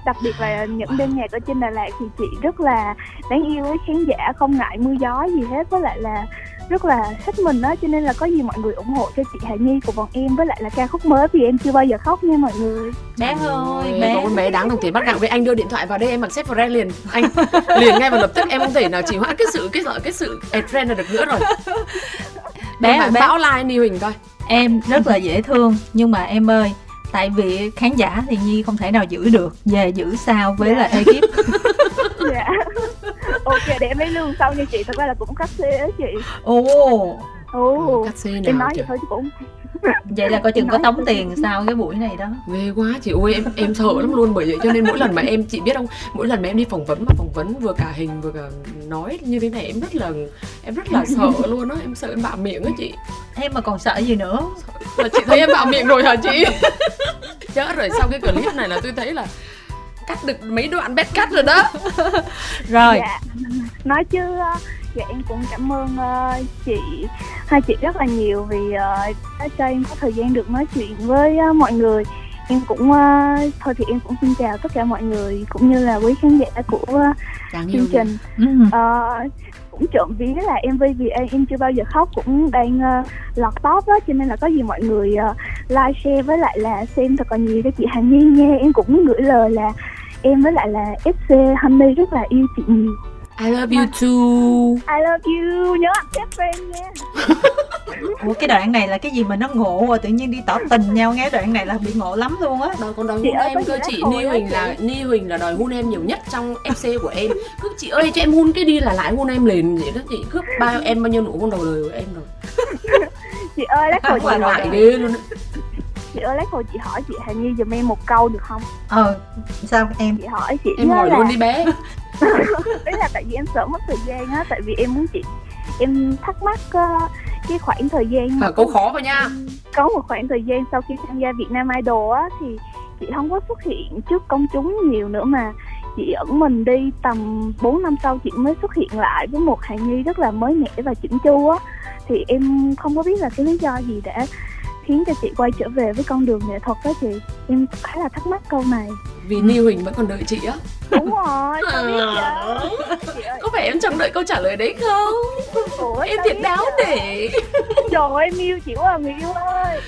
Speaker 3: Đặc biệt là những đêm nhạc ở trên Đà Lạt thì chị rất là đáng yêu với khán giả không ngại mưa gió gì hết với lại là rất là thích mình đó cho nên là có gì mọi người ủng hộ cho chị Hà Nhi của bọn em với lại là ca khúc mới vì em chưa bao giờ khóc nha mọi người.
Speaker 1: Bé ơi bé.
Speaker 2: Con bé đáng đồng tiền bắt gạo với anh đưa điện thoại vào đây em mặc xếp friend liền. Anh liền ngay và lập tức em không thể nào chỉ hoãn cái sự cái cái sự friend là được nữa rồi.
Speaker 1: Bé
Speaker 2: bạn
Speaker 1: bé.
Speaker 2: bão like Ni Huỳnh coi
Speaker 1: em rất là dễ thương nhưng mà em ơi tại vì khán giả thì nhi không thể nào giữ được về giữ sao với là ekip.
Speaker 3: dạ ok để em lấy lương sau nha chị. Thật ra là cũng cắt xê á chị.
Speaker 1: Ồ.
Speaker 3: Ồ.
Speaker 2: Cắt xê
Speaker 3: em
Speaker 2: nào
Speaker 3: nói vậy thôi chứ cũng
Speaker 1: vậy là coi chừng có tống tiền sau cái buổi này đó.
Speaker 2: Ghê quá chị. Ơi em em sợ lắm luôn. Bởi vậy cho nên mỗi lần mà em chị biết không? Mỗi lần mà em đi phỏng vấn mà phỏng vấn vừa cả hình vừa cả nói như thế này em rất là em rất là sợ luôn á. Em sợ em bạo miệng á chị.
Speaker 1: Em mà còn sợ gì nữa?
Speaker 2: Là chị thấy em bạo miệng rồi hả chị? Chết rồi. Sau cái clip này là tôi thấy là cắt được mấy đoạn bét cắt rồi đó.
Speaker 1: Rồi.
Speaker 3: Dạ. Nói chứ ờ, dạ em cũng cảm ơn ờ, chị hai chị rất là nhiều vì đã cho em có thời gian được nói chuyện với ờ, mọi người. Em cũng ờ, thôi thì em cũng xin chào tất cả mọi người cũng như là quý khán giả của
Speaker 2: đáng yêu
Speaker 3: chương trình.
Speaker 1: Ừ.
Speaker 3: Ờ, cũng trộm vía là MV vì em, em chưa bao giờ khóc cũng đang ờ, lọt top đó cho nên là có gì mọi người ờ, like share với lại là xem thật là nhiều cho chị Hà Nhi nha. Em cũng muốn gửi lời là em với lại là FC Honey rất là yêu chị nhiều.
Speaker 2: I love you too.
Speaker 3: I love you nhớ accept friend nha.
Speaker 1: Ủa cái đoạn này là cái gì mà nó ngộ rồi tự nhiên đi tỏ tình nhau nghe đoạn này là bị ngộ lắm luôn á.
Speaker 2: Đòi còn đòi
Speaker 3: ơi,
Speaker 2: em cơ chị Ni Huỳnh là Ni Huỳnh là đòi hun em nhiều nhất trong FC của em. Cứ chị ơi cho em hun cái đi là lại hun em liền vậy đó chị. Cướp bao em bao nhiêu nụ hôn đầu đời của em rồi.
Speaker 3: Chị ơi lát hồi chị
Speaker 2: hoài ghê luôn á
Speaker 3: chị ơi lát hồi chị hỏi chị Hà Nhi giùm em một câu được không?
Speaker 1: Ờ sao em?
Speaker 3: Chị hỏi chị
Speaker 2: em hỏi
Speaker 3: là
Speaker 2: luôn đi bé.
Speaker 3: Đấy là tại vì em sợ mất thời gian á tại vì em muốn chị em thắc mắc ờ, cái khoảng thời gian
Speaker 2: à, câu khó vào nha.
Speaker 3: Có một khoảng thời gian sau khi tham gia Việt Nam Idol á thì chị không có xuất hiện trước công chúng nhiều nữa mà chị ẩn mình đi tầm 4 năm sau chị mới xuất hiện lại với một hài nhi rất là mới mẻ và chỉnh chu á. Thì em không có biết là cái lý do gì đã khiến cho chị quay trở về với con đường nghệ thuật đó chị. Em khá là thắc mắc câu này.
Speaker 2: Vì Ni Huỳnh vẫn còn đợi chị á.
Speaker 3: Đúng rồi sao biết vậy chị ơi.
Speaker 2: Có phải em chẳng đợi câu trả lời đấy không?
Speaker 3: Ủa,
Speaker 2: em thiệt đáo để
Speaker 3: trời ơi em yêu chị quá à, người yêu ơi.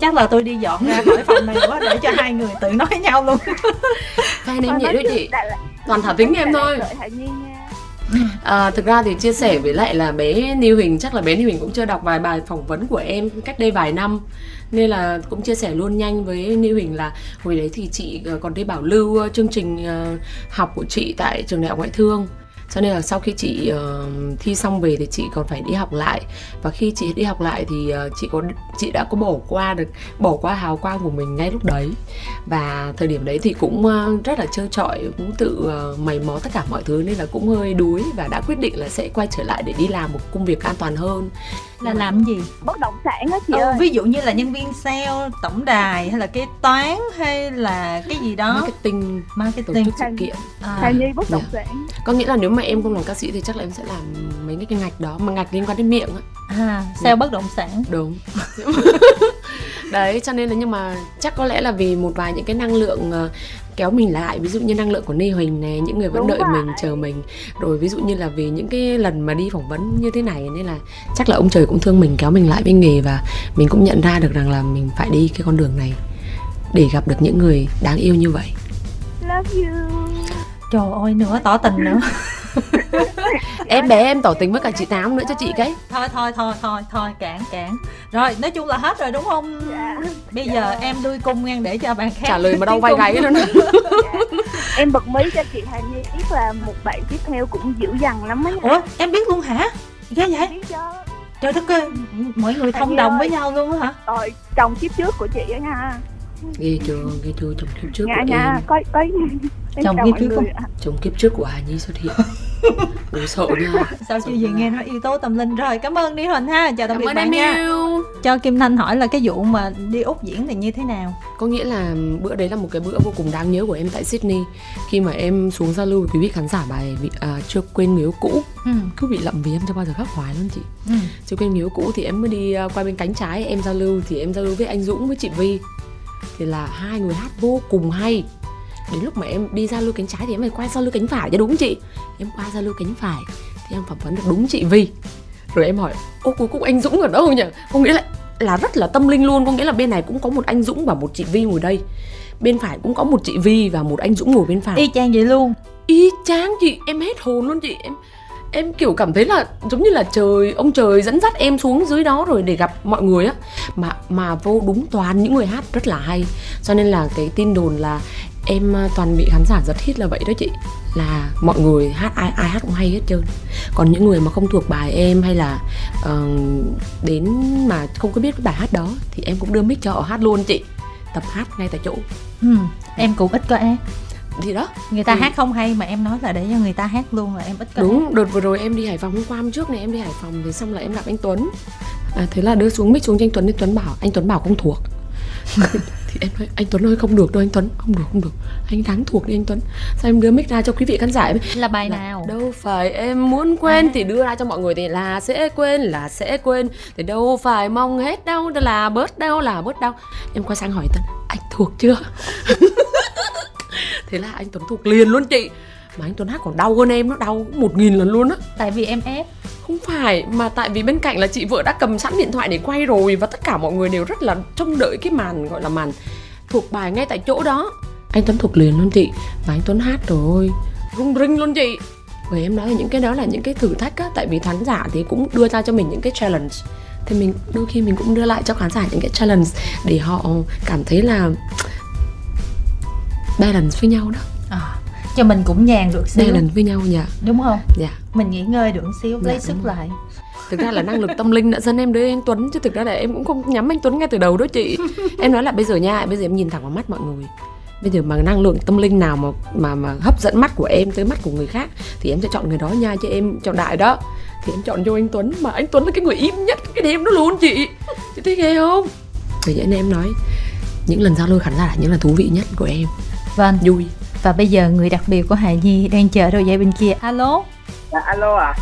Speaker 1: Chắc là tôi đi dọn ra khỏi phòng này quá để cho hai người tự nói nhau luôn.
Speaker 2: Fan em vậy đó chị. toàn thả tính em thôi.
Speaker 3: đợi Hải Nhi nha
Speaker 2: À, thực ra thì chia sẻ với lại là bé Niu Huỳnh chắc là bé Niu Huỳnh cũng chưa đọc vài bài phỏng vấn của em cách đây vài năm. Nên là cũng chia sẻ luôn nhanh với Niu Huỳnh là hồi đấy thì chị ờ, còn đi bảo lưu ờ, chương trình ờ, học của chị tại trường đại học ngoại thương cho nên là sau khi chị uh, thi xong về thì chị còn phải đi học lại. Và khi chị đi học lại thì uh, chị có chị đã có bỏ qua được bỏ qua hào quang của mình ngay lúc đấy. Và thời điểm đấy thì cũng uh, rất là trơ trọi cũng tự uh, mày mò tất cả mọi thứ nên là cũng hơi đuối và đã quyết định là sẽ quay trở lại để đi làm một công việc an toàn hơn
Speaker 1: là làm gì?
Speaker 3: Bất động sản á chị
Speaker 1: ờ,
Speaker 3: ơi.
Speaker 1: ví dụ như là nhân viên sale tổng đài hay là kế toán hay là cái gì đó.
Speaker 2: Marketing tổ
Speaker 1: marketing
Speaker 2: chức sự kiện.
Speaker 1: À,
Speaker 3: Nhi bất
Speaker 2: Dạ.
Speaker 3: động sản.
Speaker 2: Có nghĩa là nếu mà em không làm ca sĩ thì chắc là em sẽ làm mấy cái ngạch đó mà ngạch liên quan đến miệng á.
Speaker 1: À sale bất động sản.
Speaker 2: Đúng. Đấy cho nên là nhưng mà chắc có lẽ là vì một vài những cái năng lượng ờ, kéo mình lại. Ví dụ như năng lượng của Ni Huỳnh này những người vẫn
Speaker 3: Đúng
Speaker 2: đợi
Speaker 3: vậy.
Speaker 2: mình chờ mình. Rồi ví dụ như là vì những cái lần mà đi phỏng vấn như thế này nên là chắc là ông trời cũng thương mình kéo mình lại với nghề và mình cũng nhận ra được rằng là mình phải đi cái con đường này để gặp được những người đáng yêu như vậy.
Speaker 3: Love you.
Speaker 1: Trời ơi nữa tỏ tình nữa
Speaker 2: em bé em tỏ tình với cả chị tám nữa cho chị cái.
Speaker 1: Thôi thôi thôi thôi thôi cản cản. Rồi nói chung là hết rồi đúng không?
Speaker 3: Dạ.
Speaker 1: bây giờ em đuôi cung ngang để cho bạn khác
Speaker 2: trả lời mà
Speaker 1: tiến
Speaker 2: vai gáy luôn
Speaker 3: em bật mí cho chị Hà Nhi biết là một bạn tiếp theo cũng dữ dằn lắm nha.
Speaker 1: Ủa em biết luôn hả? Ghê vậy? Trời đất ơi mọi người thông đồng
Speaker 3: ơi.
Speaker 1: với nhau luôn á hả?
Speaker 3: Rồi chồng kiếp trước của chị á nha
Speaker 2: ghê chưa ghê chưa chồng kiếp trước
Speaker 3: nha
Speaker 2: của
Speaker 3: nha
Speaker 2: em.
Speaker 3: có có em
Speaker 1: Chồng
Speaker 3: chào
Speaker 1: kiếp trước không?
Speaker 2: chồng kiếp trước của hà nhi xuất hiện. Ủa sợ nha.
Speaker 1: Sao chưa gì nghe nói yếu tố tâm linh rồi cảm ơn đi huỳnh ha. Chào tạm
Speaker 2: cảm
Speaker 1: biệt bạn nha.
Speaker 2: yêu.
Speaker 1: Cho kim thanh hỏi là cái vụ mà đi úc diễn thì như thế nào?
Speaker 2: Có nghĩa là bữa đấy là một cái bữa vô cùng đáng nhớ của em tại Sydney. Khi mà em xuống giao lưu với quý vị khán giả bài vị à, chưa quên người yêu cũ.
Speaker 1: Ừ.
Speaker 2: Cứ bị lậm vì em chưa bao giờ khắc hoài luôn chị.
Speaker 1: Ừ.
Speaker 2: Chưa quên người yêu cũ thì em mới đi à, qua bên cánh trái em giao lưu thì em giao lưu với anh Dũng với chị Vi thì là hai người hát vô cùng hay. Đến lúc mà em đi giao lưu cánh trái thì em phải quay giao lưu cánh phải chứ đúng không chị. Em qua giao lưu cánh phải thì em phỏng vấn được đúng chị Vi rồi em hỏi ô cuối cùng anh Dũng ở đâu nhỉ? Có nghĩa là là rất là tâm linh luôn có nghĩa là bên này cũng có một anh Dũng và một chị Vi ngồi đây. Bên phải cũng có một chị Vi và một anh Dũng ngồi bên phải.
Speaker 1: Y chang vậy luôn.
Speaker 2: Y chang chị em hết hồn luôn chị. Em em kiểu cảm thấy là giống như là trời ông trời dẫn dắt em xuống dưới đó rồi để gặp mọi người á. Mà mà vô đúng toàn những người hát rất là hay. Cho nên là cái tin đồn là em à, toàn bị khán giả giật hít là vậy đó chị. Là mọi người hát ai ai hát cũng hay hết trơn. Còn những người mà không thuộc bài em hay là uh, đến mà không có biết cái bài hát đó thì em cũng đưa mic cho họ hát luôn chị. Tập hát ngay tại chỗ.
Speaker 1: Ừ em cũng ít có em
Speaker 2: thì đó
Speaker 1: người ta
Speaker 2: Ừ.
Speaker 1: hát không hay mà em nói là để cho người ta hát luôn là em ít.
Speaker 2: Đúng, đợt vừa rồi em đi Hải Phòng hôm qua hôm trước này em đi Hải Phòng thì xong là em gặp anh Tuấn. À, thế là đưa xuống mic xuống cho anh Tuấn thì Tuấn bảo anh Tuấn bảo không thuộc. thì em nói anh Tuấn ơi không được đâu anh Tuấn, không được không được. Anh đáng thuộc đi anh Tuấn. Sao em đưa mic ra cho quý vị khán giả em
Speaker 1: là bài
Speaker 2: là
Speaker 1: nào
Speaker 2: đâu phải em muốn quên
Speaker 1: À.
Speaker 2: thì đưa ra cho mọi người thì là sẽ quên là sẽ quên thì đâu phải mong hết đâu là bớt đau là bớt đau em quay sang hỏi Tuấn anh thuộc chưa thế là anh Tuấn thuộc liền luôn chị. Mà anh Tuấn hát còn đau hơn em nó đau một nghìn lần luôn á.
Speaker 1: Tại vì em ép.
Speaker 2: Không phải mà tại vì bên cạnh là chị vợ đã cầm sẵn điện thoại để quay rồi và tất cả mọi người đều rất là trông đợi cái màn gọi là màn thuộc bài ngay tại chỗ đó. Anh Tuấn thuộc liền luôn chị. Và anh Tuấn hát rồi rung rinh luôn chị. Bởi em nói là những cái đó là những cái thử thách á tại vì khán giả thì cũng đưa ra cho mình những cái challenge. Thì mình đôi khi mình cũng đưa lại cho khán giả những cái challenge để họ cảm thấy là balance với nhau đó.
Speaker 1: À, cho mình cũng nhàn được xíu.
Speaker 2: balance với nhau dạ.
Speaker 1: Đúng không?
Speaker 2: Dạ.
Speaker 1: Mình nghỉ ngơi được xíu
Speaker 2: Dạ,
Speaker 1: lấy
Speaker 2: đúng
Speaker 1: sức lại.
Speaker 2: Thực ra là năng lực tâm linh đã dẫn em đến anh Tuấn chứ thực ra là em cũng không nhắm anh Tuấn ngay từ đầu đó chị. Em nói là bây giờ nha bây giờ em nhìn thẳng vào mắt mọi người. Bây giờ mà năng lượng tâm linh nào mà mà mà hấp dẫn mắt của em tới mắt của người khác thì em sẽ chọn người đó nha chứ em chọn đại đó. Thì em chọn vô anh Tuấn mà anh Tuấn là cái người im nhất cái đêm đó luôn chị. Chị thấy ghê không? Bởi vậy nên em nói những lần giao lưu khán giả là những lần thú vị nhất của em
Speaker 1: vâng
Speaker 2: vui
Speaker 1: và bây giờ người đặc biệt của Hà Nhi đang chờ đôi dây bên kia alo
Speaker 4: Dạ, alo ạ.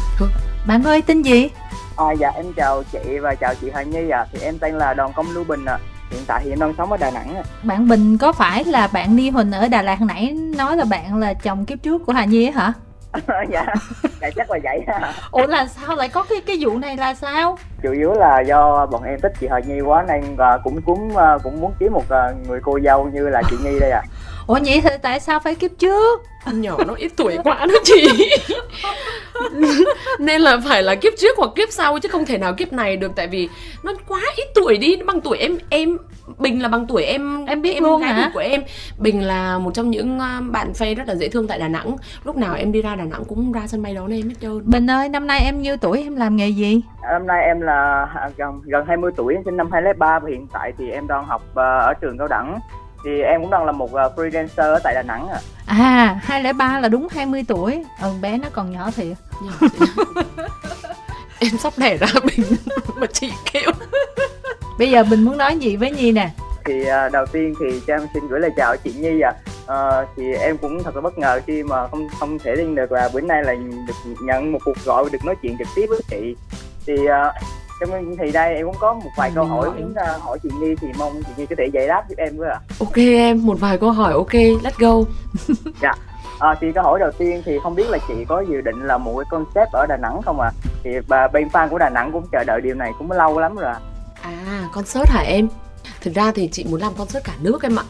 Speaker 1: bạn ơi tên gì
Speaker 4: À. dạ em chào chị và chào chị Hà Nhi ạ. Thì em tên là Đoàn Công Lưu Bình ạ. Hiện tại thì em đang sống ở Đà Nẵng ạ.
Speaker 1: bạn Bình có phải là bạn Ni Huỳnh ở Đà Lạt nãy nói là bạn là chồng kiếp trước của Hà Nhi á hả
Speaker 4: dạ, dạ chắc là vậy.
Speaker 1: ủa là sao lại có cái cái vụ này là sao?
Speaker 4: Chủ yếu là do bọn em thích chị Hà Nhi quá nên à, cũng cũng à, cũng muốn kiếm một à, người cô dâu như là chị Nhi đây ạ.
Speaker 1: ủa vậy thì tại sao phải kiếp trước?
Speaker 2: Nhỏ nó ít tuổi quá đó chị. Nên là phải là kiếp trước hoặc kiếp sau chứ không thể nào kiếp này được. Tại vì nó quá ít tuổi đi nó bằng tuổi em em bình là bằng tuổi em
Speaker 1: Em biết luôn
Speaker 2: gái
Speaker 1: hả?
Speaker 2: của em. Bình là một trong những uh, bạn fan rất là dễ thương tại đà nẵng. Lúc nào em đi ra đà nẵng cũng ra sân bay đón em hết trơn.
Speaker 1: Bình ơi năm nay em nhiêu tuổi? Em làm nghề gì?
Speaker 4: Năm nay em là à, gần gần 20 tuổi, sinh năm 2003 và hiện tại thì em đang học à, ở trường cao đẳng. Thì em cũng đang là một à, freelancer ở tại Đà Nẵng ạ.
Speaker 1: à 203 là đúng 20 tuổi. Ừ bé nó còn nhỏ thiệt.
Speaker 2: Nhỏ em sắp đẻ ra bình mà chị kêu
Speaker 1: bây giờ Bình muốn nói gì với Nhi nè
Speaker 4: thì à, đầu tiên thì cho em xin gửi lời chào chị Nhi ạ. Ờ, thì em cũng thật là bất ngờ khi mà không không thể tin được là bữa nay là được nhận một cuộc gọi và được nói chuyện trực tiếp với chị. Thì uh, trong thì đây em cũng có một vài
Speaker 2: Ừ,
Speaker 4: câu
Speaker 2: mình
Speaker 4: hỏi muốn à, hỏi chị Nhi thì mong chị Nhi có thể giải đáp giúp em với ạ.
Speaker 2: ok em một vài câu hỏi ok let's go
Speaker 4: À, thì câu hỏi đầu tiên thì không biết là chị có dự định là một cái concept ở Đà Nẵng không ạ? Thì bà bên fan của Đà Nẵng cũng chờ đợi điều này cũng lâu lắm rồi. ạ.
Speaker 2: À, à, concert hả em? Thực ra thì chị muốn làm concert cả nước em ạ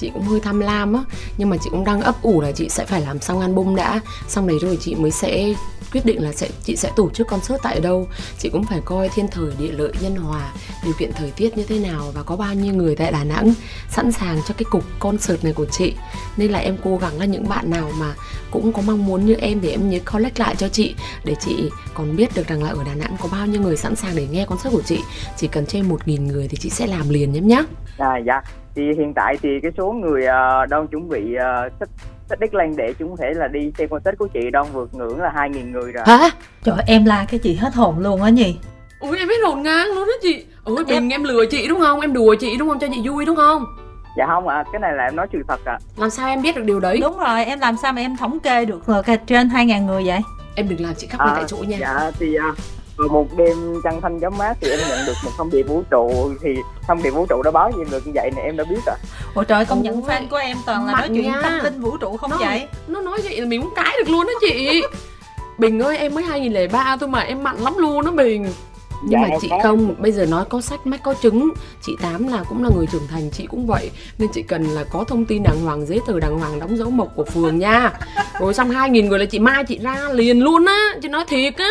Speaker 2: chị cũng hơi tham lam á. Nhưng mà chị cũng đang ấp ủ là chị sẽ phải làm xong album đã. Xong đấy rồi chị mới sẽ quyết định là sẽ, chị sẽ tổ chức concert tại đâu. Chị cũng phải coi thiên thời, địa lợi, nhân hòa, điều kiện thời tiết như thế nào và có bao nhiêu người tại đà nẵng sẵn sàng cho cái cục concert này của chị. Nên là em cố gắng là những bạn nào mà cũng có mong muốn như em thì em nhớ collect lại cho chị. Để chị còn biết được rằng là ở đà nẵng có bao nhiêu người sẵn sàng để nghe concert của chị. Chỉ cần trên một nghìn người thì chị sẽ làm liền nhé nhá.
Speaker 4: À dạ thì hiện tại thì cái số người uh, đang chuẩn bị uh, set set deadline để chúng thể là đi xem concert của chị đang vượt ngưỡng là 2.000 người rồi.
Speaker 2: Hả?
Speaker 1: Trời ơi, em la cái chị hết hồn luôn á nhỉ?
Speaker 2: Ui em biết hồn ngang luôn đó chị. Ôi bình em lừa chị đúng không? Em đùa chị đúng không? Cho chị vui đúng không?
Speaker 4: Dạ không ạ cái này là em nói sự thật ạ.
Speaker 2: Làm sao em biết được điều đấy?
Speaker 1: Đúng rồi, em làm sao mà em thống kê được là cái trên 2.000 người vậy?
Speaker 2: Em đừng làm chị khóc ngay tại chỗ nha.
Speaker 4: dạ thì uh, vào một đêm trăng thanh gió mát thì em nhận được một thông điệp vũ trụ thì thông điệp vũ trụ đã báo gì em được như vậy này em đã biết rồi.
Speaker 1: Ôi trời công nhận fan của em toàn là nói chuyện
Speaker 2: nha.
Speaker 1: tâm linh vũ trụ không
Speaker 2: Nó-
Speaker 1: vậy?
Speaker 2: nó nói vậy là mình cũng cãi được luôn đó chị. Bình ơi em mới 2003 thôi mà em mặn lắm luôn đó bình. Nhưng
Speaker 4: Dạ,
Speaker 2: mà chị không bây giờ nói có sách mách có chứng chị tám là cũng là người trưởng thành chị cũng vậy. Nên chị cần là có thông tin đàng hoàng giấy tờ đàng hoàng đóng dấu mộc của phường nha. Rồi xong 2.000 người là chị mai chị ra liền luôn á chị nói thiệt á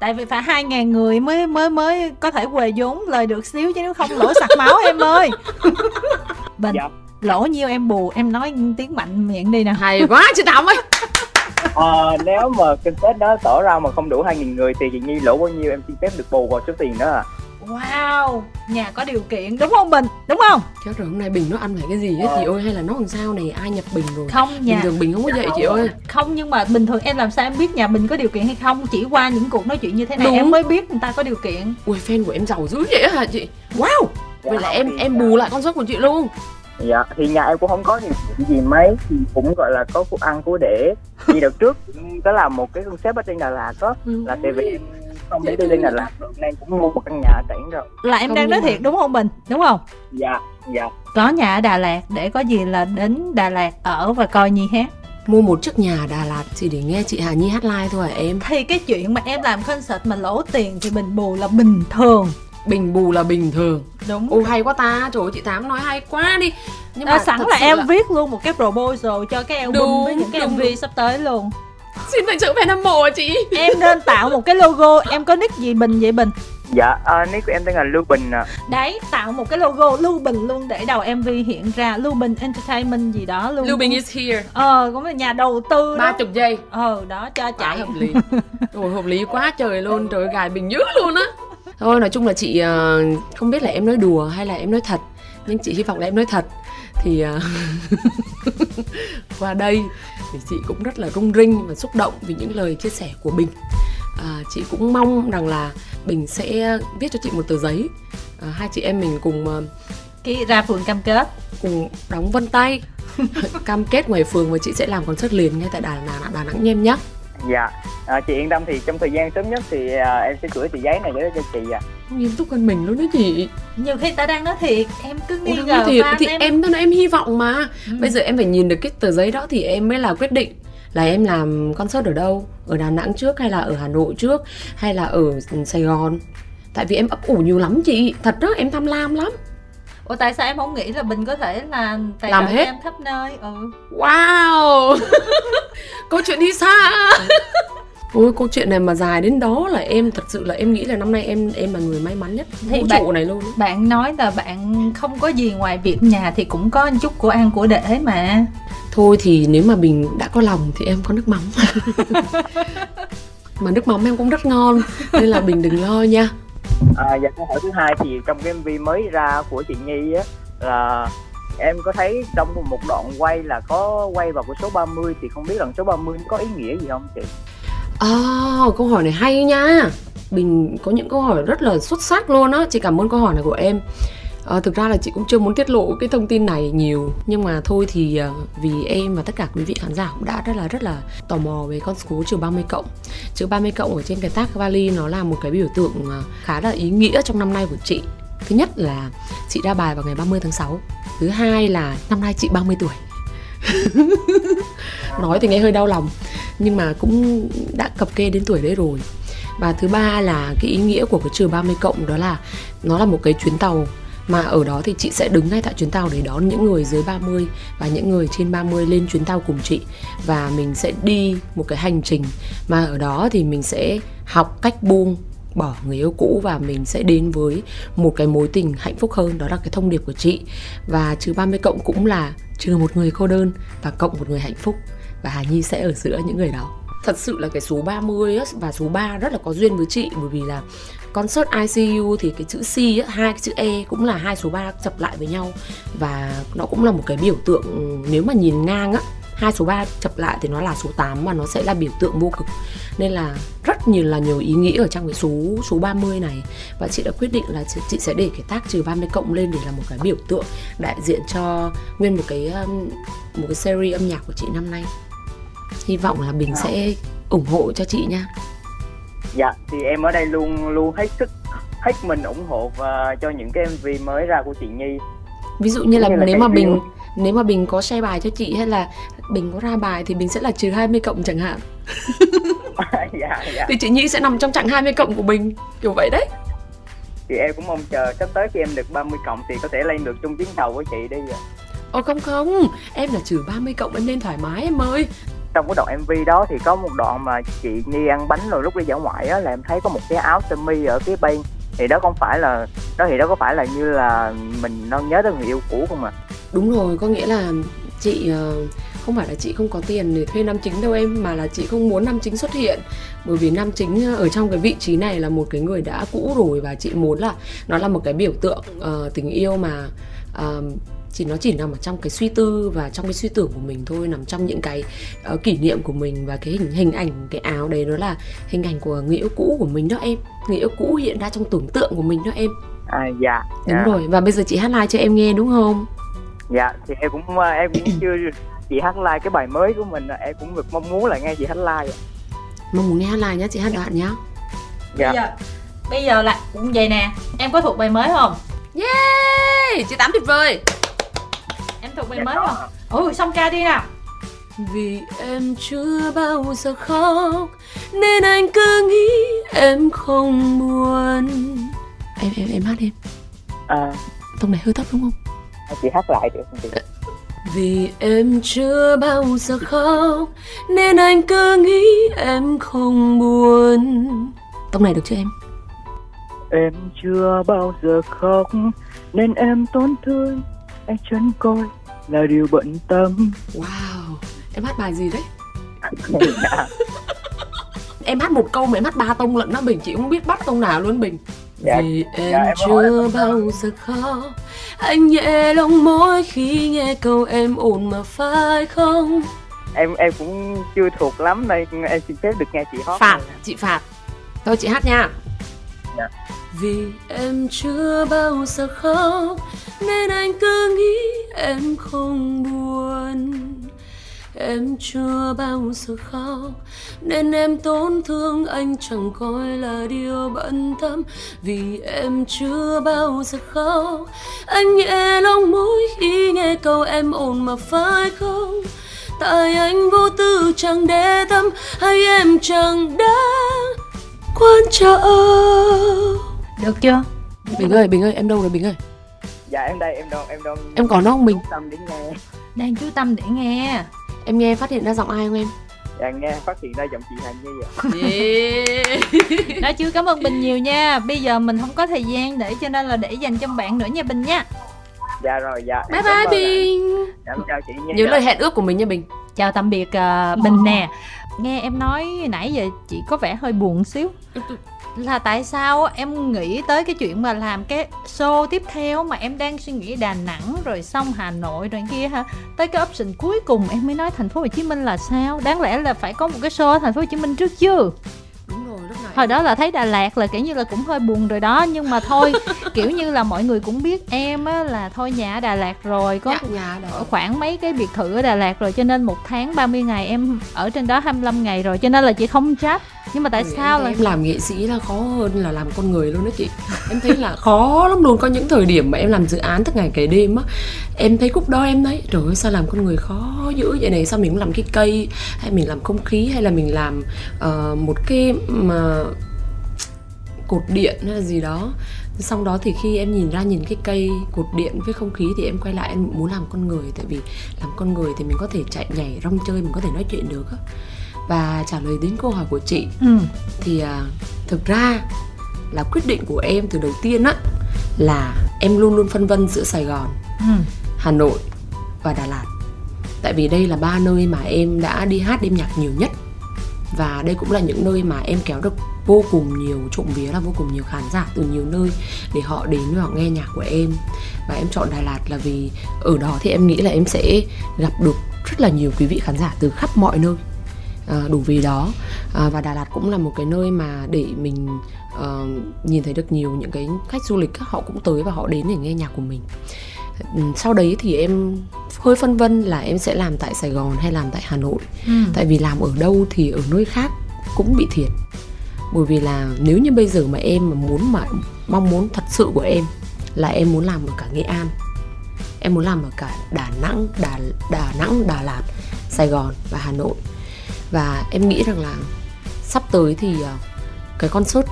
Speaker 1: Tại vì phải 2.000 người mới mới mới có thể quề vốn lời được xíu chứ nếu không lỗ sặc máu em ơi. Bình,
Speaker 4: Dạ.
Speaker 1: lỗ nhiêu em bù, em nói tiếng mạnh miệng đi nè
Speaker 2: hay quá chị tám ơi.
Speaker 4: Ờ, nếu mà kinh tế đó tỏ ra mà không đủ 2.000 người thì chị Nhi lỗ bao nhiêu em xin phép được bù vào số tiền đó à
Speaker 1: Wow, nhà có điều kiện đúng không Bình, đúng không?
Speaker 2: chết rồi hôm nay bình nó ăn phải cái gì hết chị ơi hay là nó làm sao này? Ai nhập bình rồi?
Speaker 1: Không
Speaker 2: bình
Speaker 1: nhà
Speaker 2: thường bình không có vậy chị ơi.
Speaker 1: Không nhưng mà bình thường em làm sao em biết nhà Bình có điều kiện hay không? Chỉ qua những cuộc nói chuyện như thế này
Speaker 2: Đúng.
Speaker 1: em mới biết người ta có điều kiện.
Speaker 2: Ui fan của em giàu dữ vậy hả chị? Wow! Vậy là em em bù lại con số của chị luôn.
Speaker 4: Dạ thì nhà em cũng không có nhiều gì mấy thì cũng gọi là có cuộc ăn của để. Như đợt trước có làm một cái concept ở trên Đà Lạt đó là tại vì không để đi lên Đà Lạt được nên cũng mua một căn nhà ở tỉnh rồi.
Speaker 1: Là em
Speaker 2: Không,
Speaker 1: đang nói
Speaker 2: mà-
Speaker 1: thiệt đúng không Bình? Đúng không?
Speaker 4: Dạ dạ.
Speaker 1: Có nhà ở Đà Lạt để có gì là đến Đà Lạt ở và coi Nhi hát.
Speaker 2: Mua một chiếc nhà Đà Lạt chỉ để nghe chị Hà Nhi hát live thôi hả em?
Speaker 1: Thì cái chuyện mà em làm concert mà lỗ tiền thì Bình bù là bình thường.
Speaker 2: Bình bù là bình thường.
Speaker 1: Đúng
Speaker 2: ô hay quá ta. Trời ơi, chị tám nói hay quá đi. Nhưng
Speaker 1: à, sẵn
Speaker 2: thật
Speaker 1: là em viết luôn một cái proposal cho cái album
Speaker 2: Đúng,
Speaker 1: với những cái
Speaker 2: đúng,
Speaker 1: MV
Speaker 2: đúng.
Speaker 1: sắp tới luôn
Speaker 2: xin thành sự fan hâm mộ à chị?
Speaker 1: Em nên tạo một cái logo em có nick gì Bình vậy Bình?
Speaker 4: Dạ à, nick của em tên là Lưu Bình à.
Speaker 1: đấy tạo một cái logo Lưu Bình luôn để đầu MV hiện ra Lưu Bình Entertainment gì đó luôn.
Speaker 2: Lưu Bình is here.
Speaker 1: Ờ cũng là nhà đầu tư
Speaker 2: ba chục giây.
Speaker 1: Ờ đó cho
Speaker 2: quá
Speaker 1: chạy.
Speaker 2: hợp lý. Rồi hợp lý quá trời luôn trời gài bình dữ luôn á. Thôi nói chung là chị ờ, không biết là em nói đùa hay là em nói thật nhưng chị hy vọng là em nói thật thì ờ, qua đây thì chị cũng rất là rung rinh và xúc động vì những lời chia sẻ của bình. À, chị cũng mong rằng là bình sẽ viết cho chị một tờ giấy. À, hai chị em mình cùng
Speaker 1: cái ra phường cam kết.
Speaker 2: cùng đóng vân tay. Cam kết ngoài phường và chị sẽ làm concert liền ngay tại Đà Nẵng Đà Nẵng nhem nhé.
Speaker 4: Dạ. À, chị yên tâm thì trong thời gian sớm nhất thì à, em sẽ gửi tờ giấy này đến cho chị ạ
Speaker 2: nghiêm túc hơn mình luôn đó chị.
Speaker 1: Nhiều khi ta đang nói thiệt em cứ nghi
Speaker 2: Ủa,
Speaker 1: ngờ
Speaker 2: rồi, thì,
Speaker 1: em,
Speaker 2: em đó em hy vọng mà.
Speaker 1: Ừ.
Speaker 2: bây giờ em phải nhìn được cái tờ giấy đó thì em mới là quyết định là em làm concert ở đâu? Ở Đà Nẵng trước hay là ở Hà Nội trước? Hay là ở Sài Gòn? Tại vì em ấp ủ nhiều lắm chị. Thật đó em tham lam lắm.
Speaker 1: Ủa tại sao em không nghĩ là bình có thể là tài
Speaker 2: Làm hết.
Speaker 1: em khắp nơi? Ừ.
Speaker 2: Wow! Câu chuyện đi xa Ôi câu chuyện này mà dài đến đó là em thật sự là em nghĩ là năm nay em em là người may mắn nhất.
Speaker 1: Thì
Speaker 2: vũ
Speaker 1: bạn-
Speaker 2: trụ này luôn.
Speaker 1: bạn nói là bạn không có gì ngoài việc nhà thì cũng có chút của ăn của để mà.
Speaker 2: Thôi thì nếu mà mình đã có lòng thì em có nước mắm. Mà nước mắm em cũng rất ngon Nên là Bình đừng lo nha.
Speaker 4: À, và câu hỏi thứ hai thì trong cái MV mới ra của chị Nhi á là em có thấy trong một đoạn quay là có quay vào cái số 30 thì không biết là số 30 có ý nghĩa gì không chị?
Speaker 2: À, câu hỏi này hay nha. Bình có những câu hỏi rất là xuất sắc luôn á. Chị cảm ơn câu hỏi này của em. À, Thực ra là chị cũng chưa muốn tiết lộ cái thông tin này nhiều. Nhưng mà thôi thì ờ, vì em và tất cả quý vị khán giả cũng đã rất là rất là tò mò về con số trừ 30 cộng. Chữ 30 cộng ở trên cái tag vali nó là một cái biểu tượng khá là ý nghĩa trong năm nay của chị. Thứ nhất là chị ra bài vào ngày 30 tháng 6 Thứ hai là năm nay chị 30 tuổi. Nói thì nghe hơi đau lòng, Nhưng mà cũng đã cập kê đến tuổi đấy rồi. Và thứ ba là cái ý nghĩa của cái trừ 30 cộng đó là Nó là một cái chuyến tàu, mà ở đó thì chị sẽ đứng ngay tại chuyến tàu để đón những người dưới 30 và những người trên 30 lên chuyến tàu cùng chị. Và mình sẽ đi một cái hành trình, mà ở đó thì mình sẽ học cách buông bỏ người yêu cũ và mình sẽ đến với một cái mối tình hạnh phúc hơn đó là cái thông điệp của chị. Và trừ 30 cộng cũng là trừ một người cô đơn và cộng một người hạnh phúc. Và Hà Nhi sẽ ở giữa những người đó. Thật sự là cái số 30 á, và số 3 rất là có duyên với chị bởi vì là concert ICU thì cái chữ C ấy, hai cái chữ E cũng là hai số 3 chập lại với nhau. Và nó cũng là một cái biểu tượng nếu mà nhìn ngang á hai số 3 chập lại thì nó là số 8 và nó sẽ là biểu tượng vô cực. Nên là rất nhiều là nhiều ý nghĩa ở trong cái số số 30 này. Và chị đã quyết định là chị sẽ để cái tác trừ 30 cộng lên để là một cái biểu tượng đại diện cho nguyên một cái um, một cái series âm nhạc của chị năm nay. Hy vọng là bình sẽ ủng hộ cho chị nha.
Speaker 4: Dạ thì em ở đây luôn luôn hết sức hết mình ủng hộ và cho những cái mv mới ra của chị nhi.
Speaker 2: Ví dụ như là,
Speaker 4: Như là
Speaker 2: nếu mà bình nếu mà bình có share bài cho chị hay là bình có ra bài thì bình sẽ là trừ 20 cộng chẳng hạn.
Speaker 4: Dạ dạ.
Speaker 2: Thì chị Nhi sẽ nằm trong chặng 20 cộng của bình kiểu vậy đấy.
Speaker 4: Thì em cũng mong chờ sắp tới khi em được 30 cộng thì có thể lên được chung chuyến tàu của chị đi ạ.
Speaker 2: Ồ không không, em là trừ 30 cộng em nên thoải mái em ơi.
Speaker 4: Trong cái đoạn mv đó thì có một đoạn mà chị nhi ăn bánh rồi lúc đi dã ngoại á là em thấy có một cái áo sơ mi ở phía bên. Thì đó không phải là đó thì đó có phải là như là mình đang nhớ tới người yêu cũ không à
Speaker 2: Đúng rồi, có nghĩa là chị ờ, không phải là chị không có tiền để thuê nam chính đâu em Mà là chị không muốn nam chính xuất hiện. Bởi vì nam chính ở trong cái vị trí này là một cái người đã cũ rồi Và chị muốn là nó là một cái biểu tượng ờ, tình yêu mà ờ, chỉ nó chỉ nằm ở trong cái suy tư và trong cái suy tưởng của mình thôi nằm trong những cái ờ, kỷ niệm của mình và cái hình hình ảnh cái áo đấy nó là hình ảnh của người yêu cũ của mình đó em. Người yêu cũ hiện ra trong tưởng tượng của mình đó em.
Speaker 4: À dạ
Speaker 2: đúng
Speaker 4: dạ.
Speaker 2: rồi và bây giờ chị hát live cho em nghe đúng không?
Speaker 4: Dạ thì em cũng ờ, em cũng chưa chị hát live cái bài mới của mình em cũng được mong muốn là nghe chị hát live ạ.
Speaker 2: mong muốn nghe hát live nhá chị hát đoạn nhá
Speaker 4: dạ.
Speaker 1: Bây giờ bây giờ là cũng vậy nè. Em có thuộc bài mới không?
Speaker 2: Yeah chị tám tuyệt vời.
Speaker 1: Em thuộc bài
Speaker 4: Dạ
Speaker 1: mới
Speaker 4: có.
Speaker 1: không? Ôi xong ca đi nào.
Speaker 2: Vì em chưa bao giờ khóc nên anh cứ nghĩ em không buồn. Em em em hát em
Speaker 4: à,
Speaker 2: tông này hơi thấp đúng không?
Speaker 4: Chị hát lại được. Không chị
Speaker 2: Vì em chưa bao giờ khóc Nên anh cứ nghĩ em không buồn. Tông này được chưa em?
Speaker 4: Em chưa bao giờ khóc Nên em tổn thương. Anh chẳng coi là điều bận tâm.
Speaker 2: Wow Em hát bài gì đấy? Em hát một câu mà em hát ba tông lận đó Bình. Chị không biết bắt tông nào luôn Bình
Speaker 4: Dạ,
Speaker 2: Vì em
Speaker 4: dạ, em
Speaker 2: chưa bao giờ khóc. Anh nhẹ lòng mỗi khi nghe câu em ổn mà phải không?
Speaker 4: Em em cũng chưa thuộc lắm đây Em xin phép được nghe chị hót
Speaker 2: Phạt, chị phạt Thôi chị hát nha.
Speaker 4: Dạ.
Speaker 2: Vì em chưa bao giờ khóc Nên anh cứ nghĩ em không buồn Em chưa bao giờ khóc Nên em tổn thương anh chẳng coi là điều bận tâm. Vì em chưa bao giờ khóc Anh nhẹ lòng mỗi khi nghe câu em ổn mà phải không? Tại anh vô tư chẳng để tâm Hay em chẳng đáng quan trọng?
Speaker 1: Được chưa?
Speaker 2: Bình ơi, Bình ơi, em đâu rồi Bình ơi?
Speaker 4: Dạ em đây em đâu em đâu
Speaker 2: Em có nó không Bình?
Speaker 4: tâm đến nghe.
Speaker 1: Đang chú tâm để nghe
Speaker 2: Em nghe phát hiện ra giọng ai không em?
Speaker 4: Dạ nghe phát hiện ra giọng chị Hàn Nhi ạ
Speaker 1: nói chứ cảm ơn bình nhiều nha. Bây giờ mình không có thời gian để cho nên là để dành cho bạn nữa nha bình nha.
Speaker 4: Dạ rồi dạ.
Speaker 2: Bye bye. Bình.
Speaker 4: Dạ, chào chị Nhi
Speaker 2: Nhớ
Speaker 4: ạ.
Speaker 2: lời hẹn ước của mình nha Bình.
Speaker 1: Chào tạm biệt à, bình nè. Nghe em nói nãy giờ chị có vẻ hơi buồn xíu là tại sao em nghĩ tới cái chuyện mà làm cái show tiếp theo mà em đang suy nghĩ Đà Nẵng rồi xong Hà Nội rồi kia hả? Tới cái option cuối cùng em mới nói thành phố Hồ Chí Minh là sao? Đáng lẽ là phải có một cái show ở thành phố Hồ Chí Minh trước chứ?
Speaker 2: Đúng rồi, lúc này
Speaker 1: hồi đó là thấy Đà Lạt là kiểu như là cũng hơi buồn rồi đó nhưng mà thôi kiểu như là mọi người cũng biết em á là thôi nhà ở Đà Lạt rồi có
Speaker 2: Dạ, nhà đó
Speaker 1: khoảng mấy cái biệt thự ở Đà Lạt rồi cho nên một tháng 30 ngày em ở trên đó 25 ngày rồi cho nên là chị không trách nhưng mà tại
Speaker 2: Ôi,
Speaker 1: sao là
Speaker 2: em làm nghệ sĩ là khó hơn là làm con người luôn đó chị. Em thấy là khó lắm luôn. Có những thời điểm mà em làm dự án thức ngày kể đêm á Em thấy khúc đó em thấy Trời ơi sao làm con người khó dữ vậy này? Sao mình cũng làm cái cây Hay mình làm không khí Hay là mình làm ờ, một cái mà cột điện hay là gì đó? Xong đó thì khi em nhìn ra nhìn cái cây cột điện với không khí thì em quay lại em muốn làm con người. Tại vì làm con người thì mình có thể chạy nhảy rong chơi mình có thể nói chuyện được á và trả lời đến câu hỏi của chị
Speaker 1: ừ.
Speaker 2: thì à, thực ra là quyết định của em từ đầu tiên á là em luôn luôn phân vân giữa Sài Gòn,
Speaker 1: Ừ.
Speaker 2: Hà Nội và Đà Lạt. Tại vì đây là ba nơi mà em đã đi hát đêm nhạc nhiều nhất và đây cũng là những nơi mà em kéo được vô cùng nhiều trộm vía là vô cùng nhiều khán giả từ nhiều nơi để họ đến và họ nghe nhạc của em và em chọn Đà Lạt là vì ở đó thì em nghĩ là em sẽ gặp được rất là nhiều quý vị khán giả từ khắp mọi nơi à, đủ vì đó. À, và Đà Lạt cũng là một cái nơi mà để mình ờ, nhìn thấy được nhiều những cái khách du lịch họ cũng tới và họ đến để nghe nhạc của mình. Ừ, sau đấy thì em hơi phân vân là em sẽ làm tại Sài Gòn hay làm tại Hà Nội.
Speaker 1: Ừ.
Speaker 2: tại vì làm ở đâu thì ở nơi khác cũng bị thiệt. Bởi vì là nếu như bây giờ mà em mà muốn mà mong muốn thật sự của em là em muốn làm ở cả Nghệ An em muốn làm ở cả Đà Nẵng Đà Đà Nẵng Đà Lạt Sài Gòn và Hà Nội và em nghĩ rằng là sắp tới thì ờ, cái concert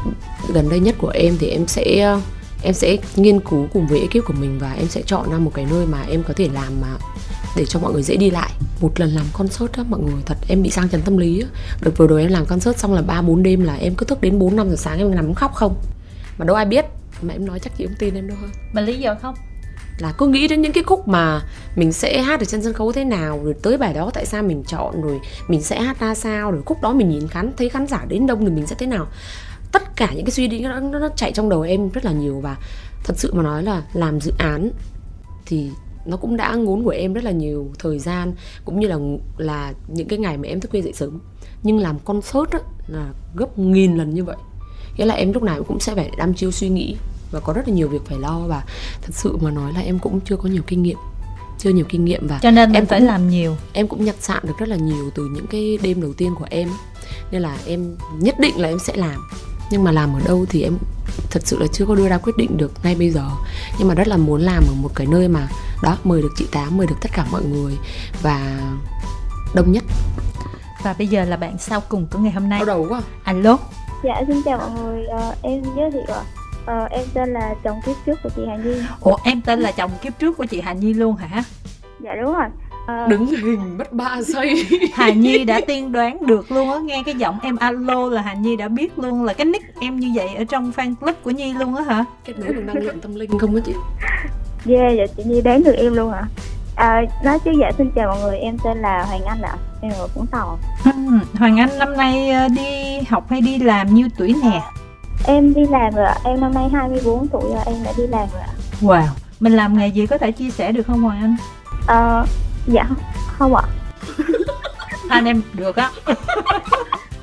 Speaker 2: gần đây nhất của em thì em sẽ ờ, em sẽ nghiên cứu cùng với ekip của mình và em sẽ chọn ra một cái nơi mà em có thể làm mà để cho mọi người dễ đi lại. Một lần làm concert á, mọi người thật, em bị sang chấn tâm lý á. Đợt vừa rồi em làm concert xong là ba bốn đêm là em cứ thức đến 4 năm giờ sáng em nằm khóc không? Mà đâu ai biết, mà em nói chắc chị không tin em đâu hơn
Speaker 1: Mà lý do không?
Speaker 2: Là cứ nghĩ đến những cái khúc mà mình sẽ hát ở trên sân khấu thế nào rồi tới bài đó tại sao mình chọn rồi mình sẽ hát ra sao rồi khúc đó mình nhìn khán thấy khán giả đến đông thì mình sẽ thế nào. Tất cả những cái suy nghĩ nó, nó, nó chạy trong đầu em rất là nhiều và thật sự mà nói là làm dự án thì nó cũng đã ngốn của em rất là nhiều thời gian cũng như là là những cái ngày mà em thức khuya dậy sớm. Nhưng làm concert á, là gấp nghìn lần như vậy. Nghĩa là em lúc nào cũng sẽ phải đăm chiêu suy nghĩ và có rất là nhiều việc phải lo và thật sự mà nói là em cũng chưa có nhiều kinh nghiệm chưa nhiều kinh nghiệm và
Speaker 1: Cho nên
Speaker 2: em
Speaker 1: phải
Speaker 2: cũng-
Speaker 1: làm nhiều.
Speaker 2: em cũng nhặt sạn được rất là nhiều từ những cái đêm đầu tiên của em nên là em nhất định là em sẽ làm. Nhưng mà làm ở đâu thì em thật sự là chưa có đưa ra quyết định được ngay bây giờ. Nhưng mà rất là muốn làm ở một cái nơi mà đó mời được chị tám mời được tất cả mọi người và đông nhất.
Speaker 1: Và bây giờ là bạn sau cùng của ngày hôm nay.
Speaker 2: Đau đầu quá.
Speaker 1: Alo.
Speaker 3: Dạ xin chào mọi người, Ờ, em giới thiệu ạ. Ờ, em tên là chồng kiếp trước của chị Hà Nhi.
Speaker 1: Ủa em tên là chồng kiếp trước của chị Hà Nhi luôn hả?
Speaker 3: Dạ đúng rồi. Ờ,
Speaker 2: đứng hình mất ba giây
Speaker 1: Hà Nhi đã tiên đoán được luôn á Nghe cái giọng em alo là Hà Nhi đã biết luôn Là cái nick em như vậy ở trong fan club của Nhi luôn á hả?
Speaker 2: kết nối được năng lượng tâm linh không á chị
Speaker 3: Yeah, dạ chị Nhi đoán được em luôn ạ. À, nói chứ dạ xin chào mọi người, em tên là Hoàng Anh ạ. Em ở Vũng Tàu.
Speaker 1: Ừ, Hoàng Anh năm nay ờ, đi học hay đi làm nhiêu tuổi nè?
Speaker 3: Em đi làm rồi ạ, em năm nay 24 tuổi rồi, em đã đi làm rồi ạ.
Speaker 1: Wow Mình làm nghề gì có thể chia sẻ được không Hoàng Anh?
Speaker 3: Ờ, dạ không ạ.
Speaker 1: Anh em được á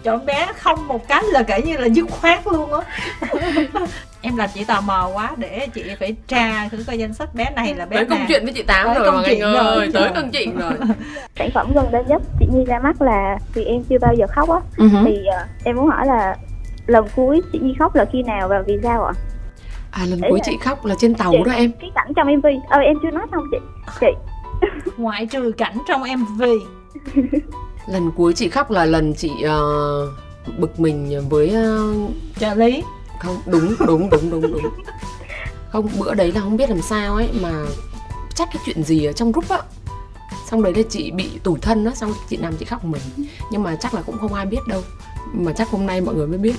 Speaker 1: Chọn bé không một cái là kể như là dứt khoát luôn á Em làm chị tò mò quá để chị phải tra thử coi danh sách bé này là bé
Speaker 2: tới
Speaker 1: nào
Speaker 2: công chuyện với chị tám
Speaker 1: Tới
Speaker 2: rồi
Speaker 1: công chuyện
Speaker 2: anh ơi
Speaker 1: rồi.
Speaker 2: tới công chuyện rồi
Speaker 3: Sản phẩm gần đây nhất chị Nhi ra mắt là Vì em chưa bao giờ khóc á.
Speaker 2: Ừ
Speaker 3: Thì ờ, em muốn hỏi là lần cuối chị Nhi khóc là khi nào và vì sao ạ?
Speaker 2: à lần
Speaker 3: Đấy
Speaker 2: cuối
Speaker 3: là-
Speaker 2: chị khóc là trên tàu
Speaker 3: Chị-
Speaker 2: đó em.
Speaker 3: Cái cảnh trong MV, ờ em chưa nói xong chị. Chị,
Speaker 1: Ngoại trừ cảnh trong MV
Speaker 2: lần cuối chị khóc là lần chị ờ, bực mình với
Speaker 1: trợ lý.
Speaker 2: không đúng đúng đúng đúng đúng. Không bữa đấy là không biết làm sao ấy mà chắc cái chuyện gì ở trong group á. Xong đấy là chị bị tủi thân á xong chị nằm chị khóc một mình. Nhưng mà chắc là cũng không ai biết đâu mà chắc hôm nay mọi người mới biết.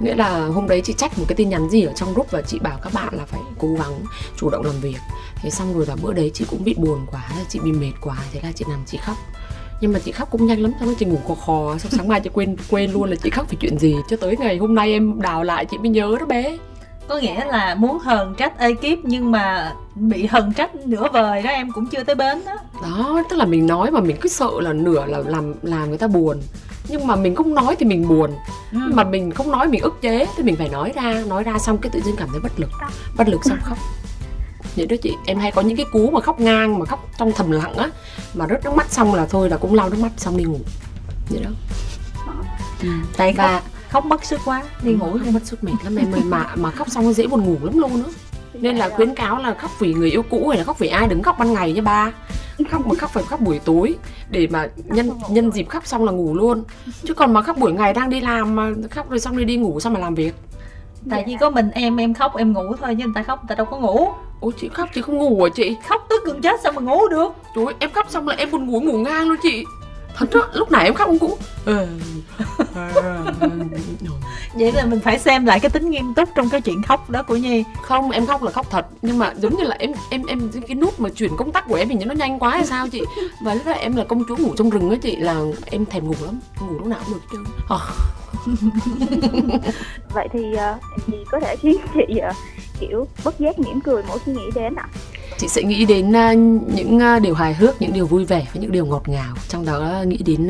Speaker 2: Nghĩa là hôm đấy chị trách một cái tin nhắn gì ở trong group và chị bảo các bạn là phải cố gắng chủ động làm việc. Thế xong rồi là bữa đấy chị cũng bị buồn quá chị bị mệt quá thế là chị nằm chị khóc. Nhưng mà chị khóc cũng nhanh lắm xong rồi chị ngủ khò khò xong sáng mai chị quên quên luôn là chị khóc vì chuyện gì. Cho tới ngày hôm nay em đào lại chị mới nhớ đó bé.
Speaker 1: Có nghĩa là muốn hờn trách ekip nhưng mà bị hờn trách nửa vời đó em cũng chưa tới bến đó.
Speaker 2: Đó tức là mình nói mà mình cứ sợ là nửa là làm làm người ta buồn nhưng mà mình không nói thì mình buồn.
Speaker 1: Ừ.
Speaker 2: mà mình không nói mình ức chế thì mình phải nói ra nói ra xong cái tự dưng cảm thấy bất lực. Bất lực xong khóc. Vậy đó chị em hay có những cái cú mà khóc ngang mà khóc trong thầm lặng á mà rớt nước mắt xong là thôi là cũng lau nước mắt xong đi ngủ. Vậy đó. Ừ.
Speaker 1: tại
Speaker 2: và
Speaker 1: khóc, khóc mất sức quá đi ngủ
Speaker 2: không mất sức mệt lắm em ơi mà mà khóc xong nó dễ buồn ngủ lắm luôn á nên là khuyến cáo là khóc vì người yêu cũ hay là khóc vì ai đừng khóc ban ngày nha ba. Khóc mà khóc phải khóc buổi tối để mà nhân nhân dịp khóc xong là ngủ luôn. Chứ còn mà khóc buổi ngày đang đi làm mà khóc rồi xong rồi đi ngủ xong mà làm việc.
Speaker 1: Tại vì có mình em em khóc em ngủ thôi chứ người ta khóc người ta đâu có ngủ.
Speaker 2: Ôi chị khóc chị không ngủ à chị?
Speaker 1: Khóc tức gần chết sao mà ngủ được.
Speaker 2: Trời ơi, em khóc xong là em buồn ngủ ngủ ngang luôn chị thật đó lúc này em khóc cũng cũng ờ,
Speaker 1: vậy là mình phải xem lại cái tính nghiêm túc trong cái chuyện khóc đó của nhi.
Speaker 2: Không em khóc là khóc thật nhưng mà giống như là em em em cái nút mà chuyển công tắc của em như nó nhanh quá hay sao chị? Và lúc đó em là công chúa ngủ trong rừng á chị là em thèm ngủ lắm ngủ lúc nào cũng được trơn Ờ,
Speaker 3: vậy thì uh, gì có thể khiến chị uh, kiểu bất giác mỉm cười mỗi khi nghĩ đến ạ
Speaker 2: chị sẽ nghĩ đến uh, những uh, điều hài hước những điều vui vẻ và những điều ngọt ngào. Trong đó uh, nghĩ đến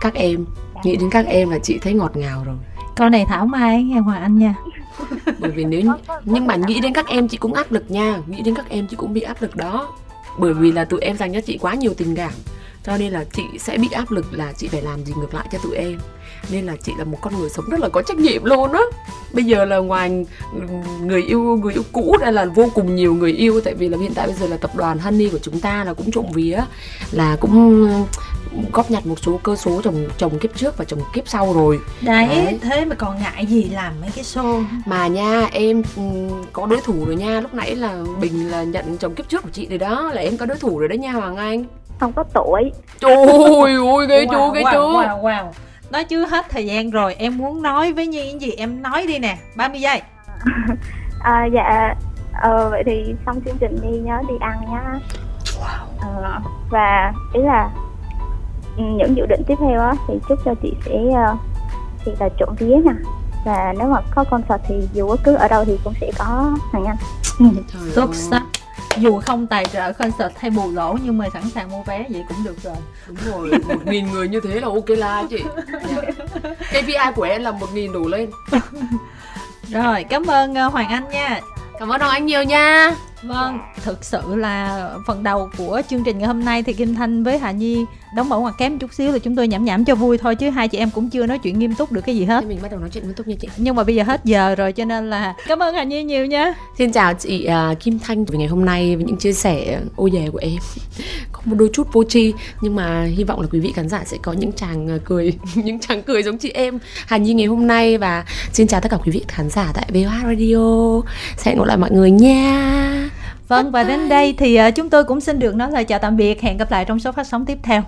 Speaker 2: các em. Nghĩ đến các em là chị thấy ngọt ngào rồi.
Speaker 1: Câu này thảo mai nghe hoàng anh nha.
Speaker 2: Bởi vì nếu nhưng mà nghĩ đến các em chị cũng áp lực nha. Nghĩ đến các em chị cũng bị áp lực đó. Bởi vì là tụi em dành cho chị quá nhiều tình cảm cho nên là chị sẽ bị áp lực là chị phải làm gì ngược lại cho tụi em. Nên là chị là một con người sống rất là có trách nhiệm luôn á. Bây giờ là ngoài người yêu người yêu cũ đây là vô cùng nhiều người yêu tại vì là hiện tại bây giờ là tập đoàn Honey của chúng ta là cũng trộm vía là cũng góp nhặt một số cơ số chồng chồng kiếp trước và chồng kiếp sau rồi.
Speaker 1: Đấy,
Speaker 2: Đấy.
Speaker 1: thế mà còn ngại gì làm mấy cái show?
Speaker 2: Mà nha em ừ, có đối thủ rồi nha. Lúc nãy là bình là nhận chồng kiếp trước của chị rồi đó là em có đối thủ rồi đó nha hoàng anh
Speaker 3: không có tuổi.
Speaker 2: Trời ơi ghê
Speaker 1: wow,
Speaker 2: chú ghê
Speaker 1: wow,
Speaker 2: chú
Speaker 1: wow, wow. nói chứ hết thời gian rồi em muốn nói với nhi cái gì em nói đi nè 30 giây.
Speaker 3: À, dạ ờ, vậy thì xong chương trình đi nhớ đi ăn nhá. Ờ, và ý là ừ, những dự định tiếp theo á thì chúc cho chị sẽ uh, thì là trộm vía nè. Và nếu mà có concert thì dù bất cứ ở đâu thì cũng sẽ có thằng anh.
Speaker 1: Xuất sắc dù không tài trợ concert hay bù lỗ nhưng mà sẵn sàng mua vé vậy cũng được rồi.
Speaker 2: Đúng rồi một nghìn người như thế là ok la chị. Dạ. KPI của em là một nghìn đổ lên.
Speaker 1: Rồi cảm ơn ờ, hoàng anh nha.
Speaker 2: Cảm ơn hoàng anh nhiều nha
Speaker 1: Vâng, thực sự là phần đầu của chương trình ngày hôm nay thì Kim Thanh với Hà Nhi đóng mẫu ngoặc kém chút xíu là chúng tôi nhảm nhảm cho vui thôi chứ hai chị em cũng chưa nói chuyện nghiêm túc được cái gì hết.
Speaker 2: Thế mình bắt đầu nói chuyện nghiêm túc nha chị.
Speaker 1: Nhưng mà bây giờ hết giờ rồi cho nên là cảm ơn Hà Nhi nhiều nha.
Speaker 2: Xin chào chị uh, Kim Thanh. Vì ngày hôm nay với những chia sẻ ô dề của em Có một đôi chút vô tri. Nhưng mà hy vọng là quý vị khán giả sẽ có những chàng ờ, cười Những chàng cười giống chị em. Hà Nhi ngày hôm nay Và xin chào tất cả quý vị khán giả tại VOH Radio. Sẽ hẹn gặp lại mọi người nha
Speaker 1: Vâng và đến đây thì ờ, chúng tôi cũng xin được nói lời chào tạm biệt. Hẹn gặp lại trong số phát sóng tiếp theo.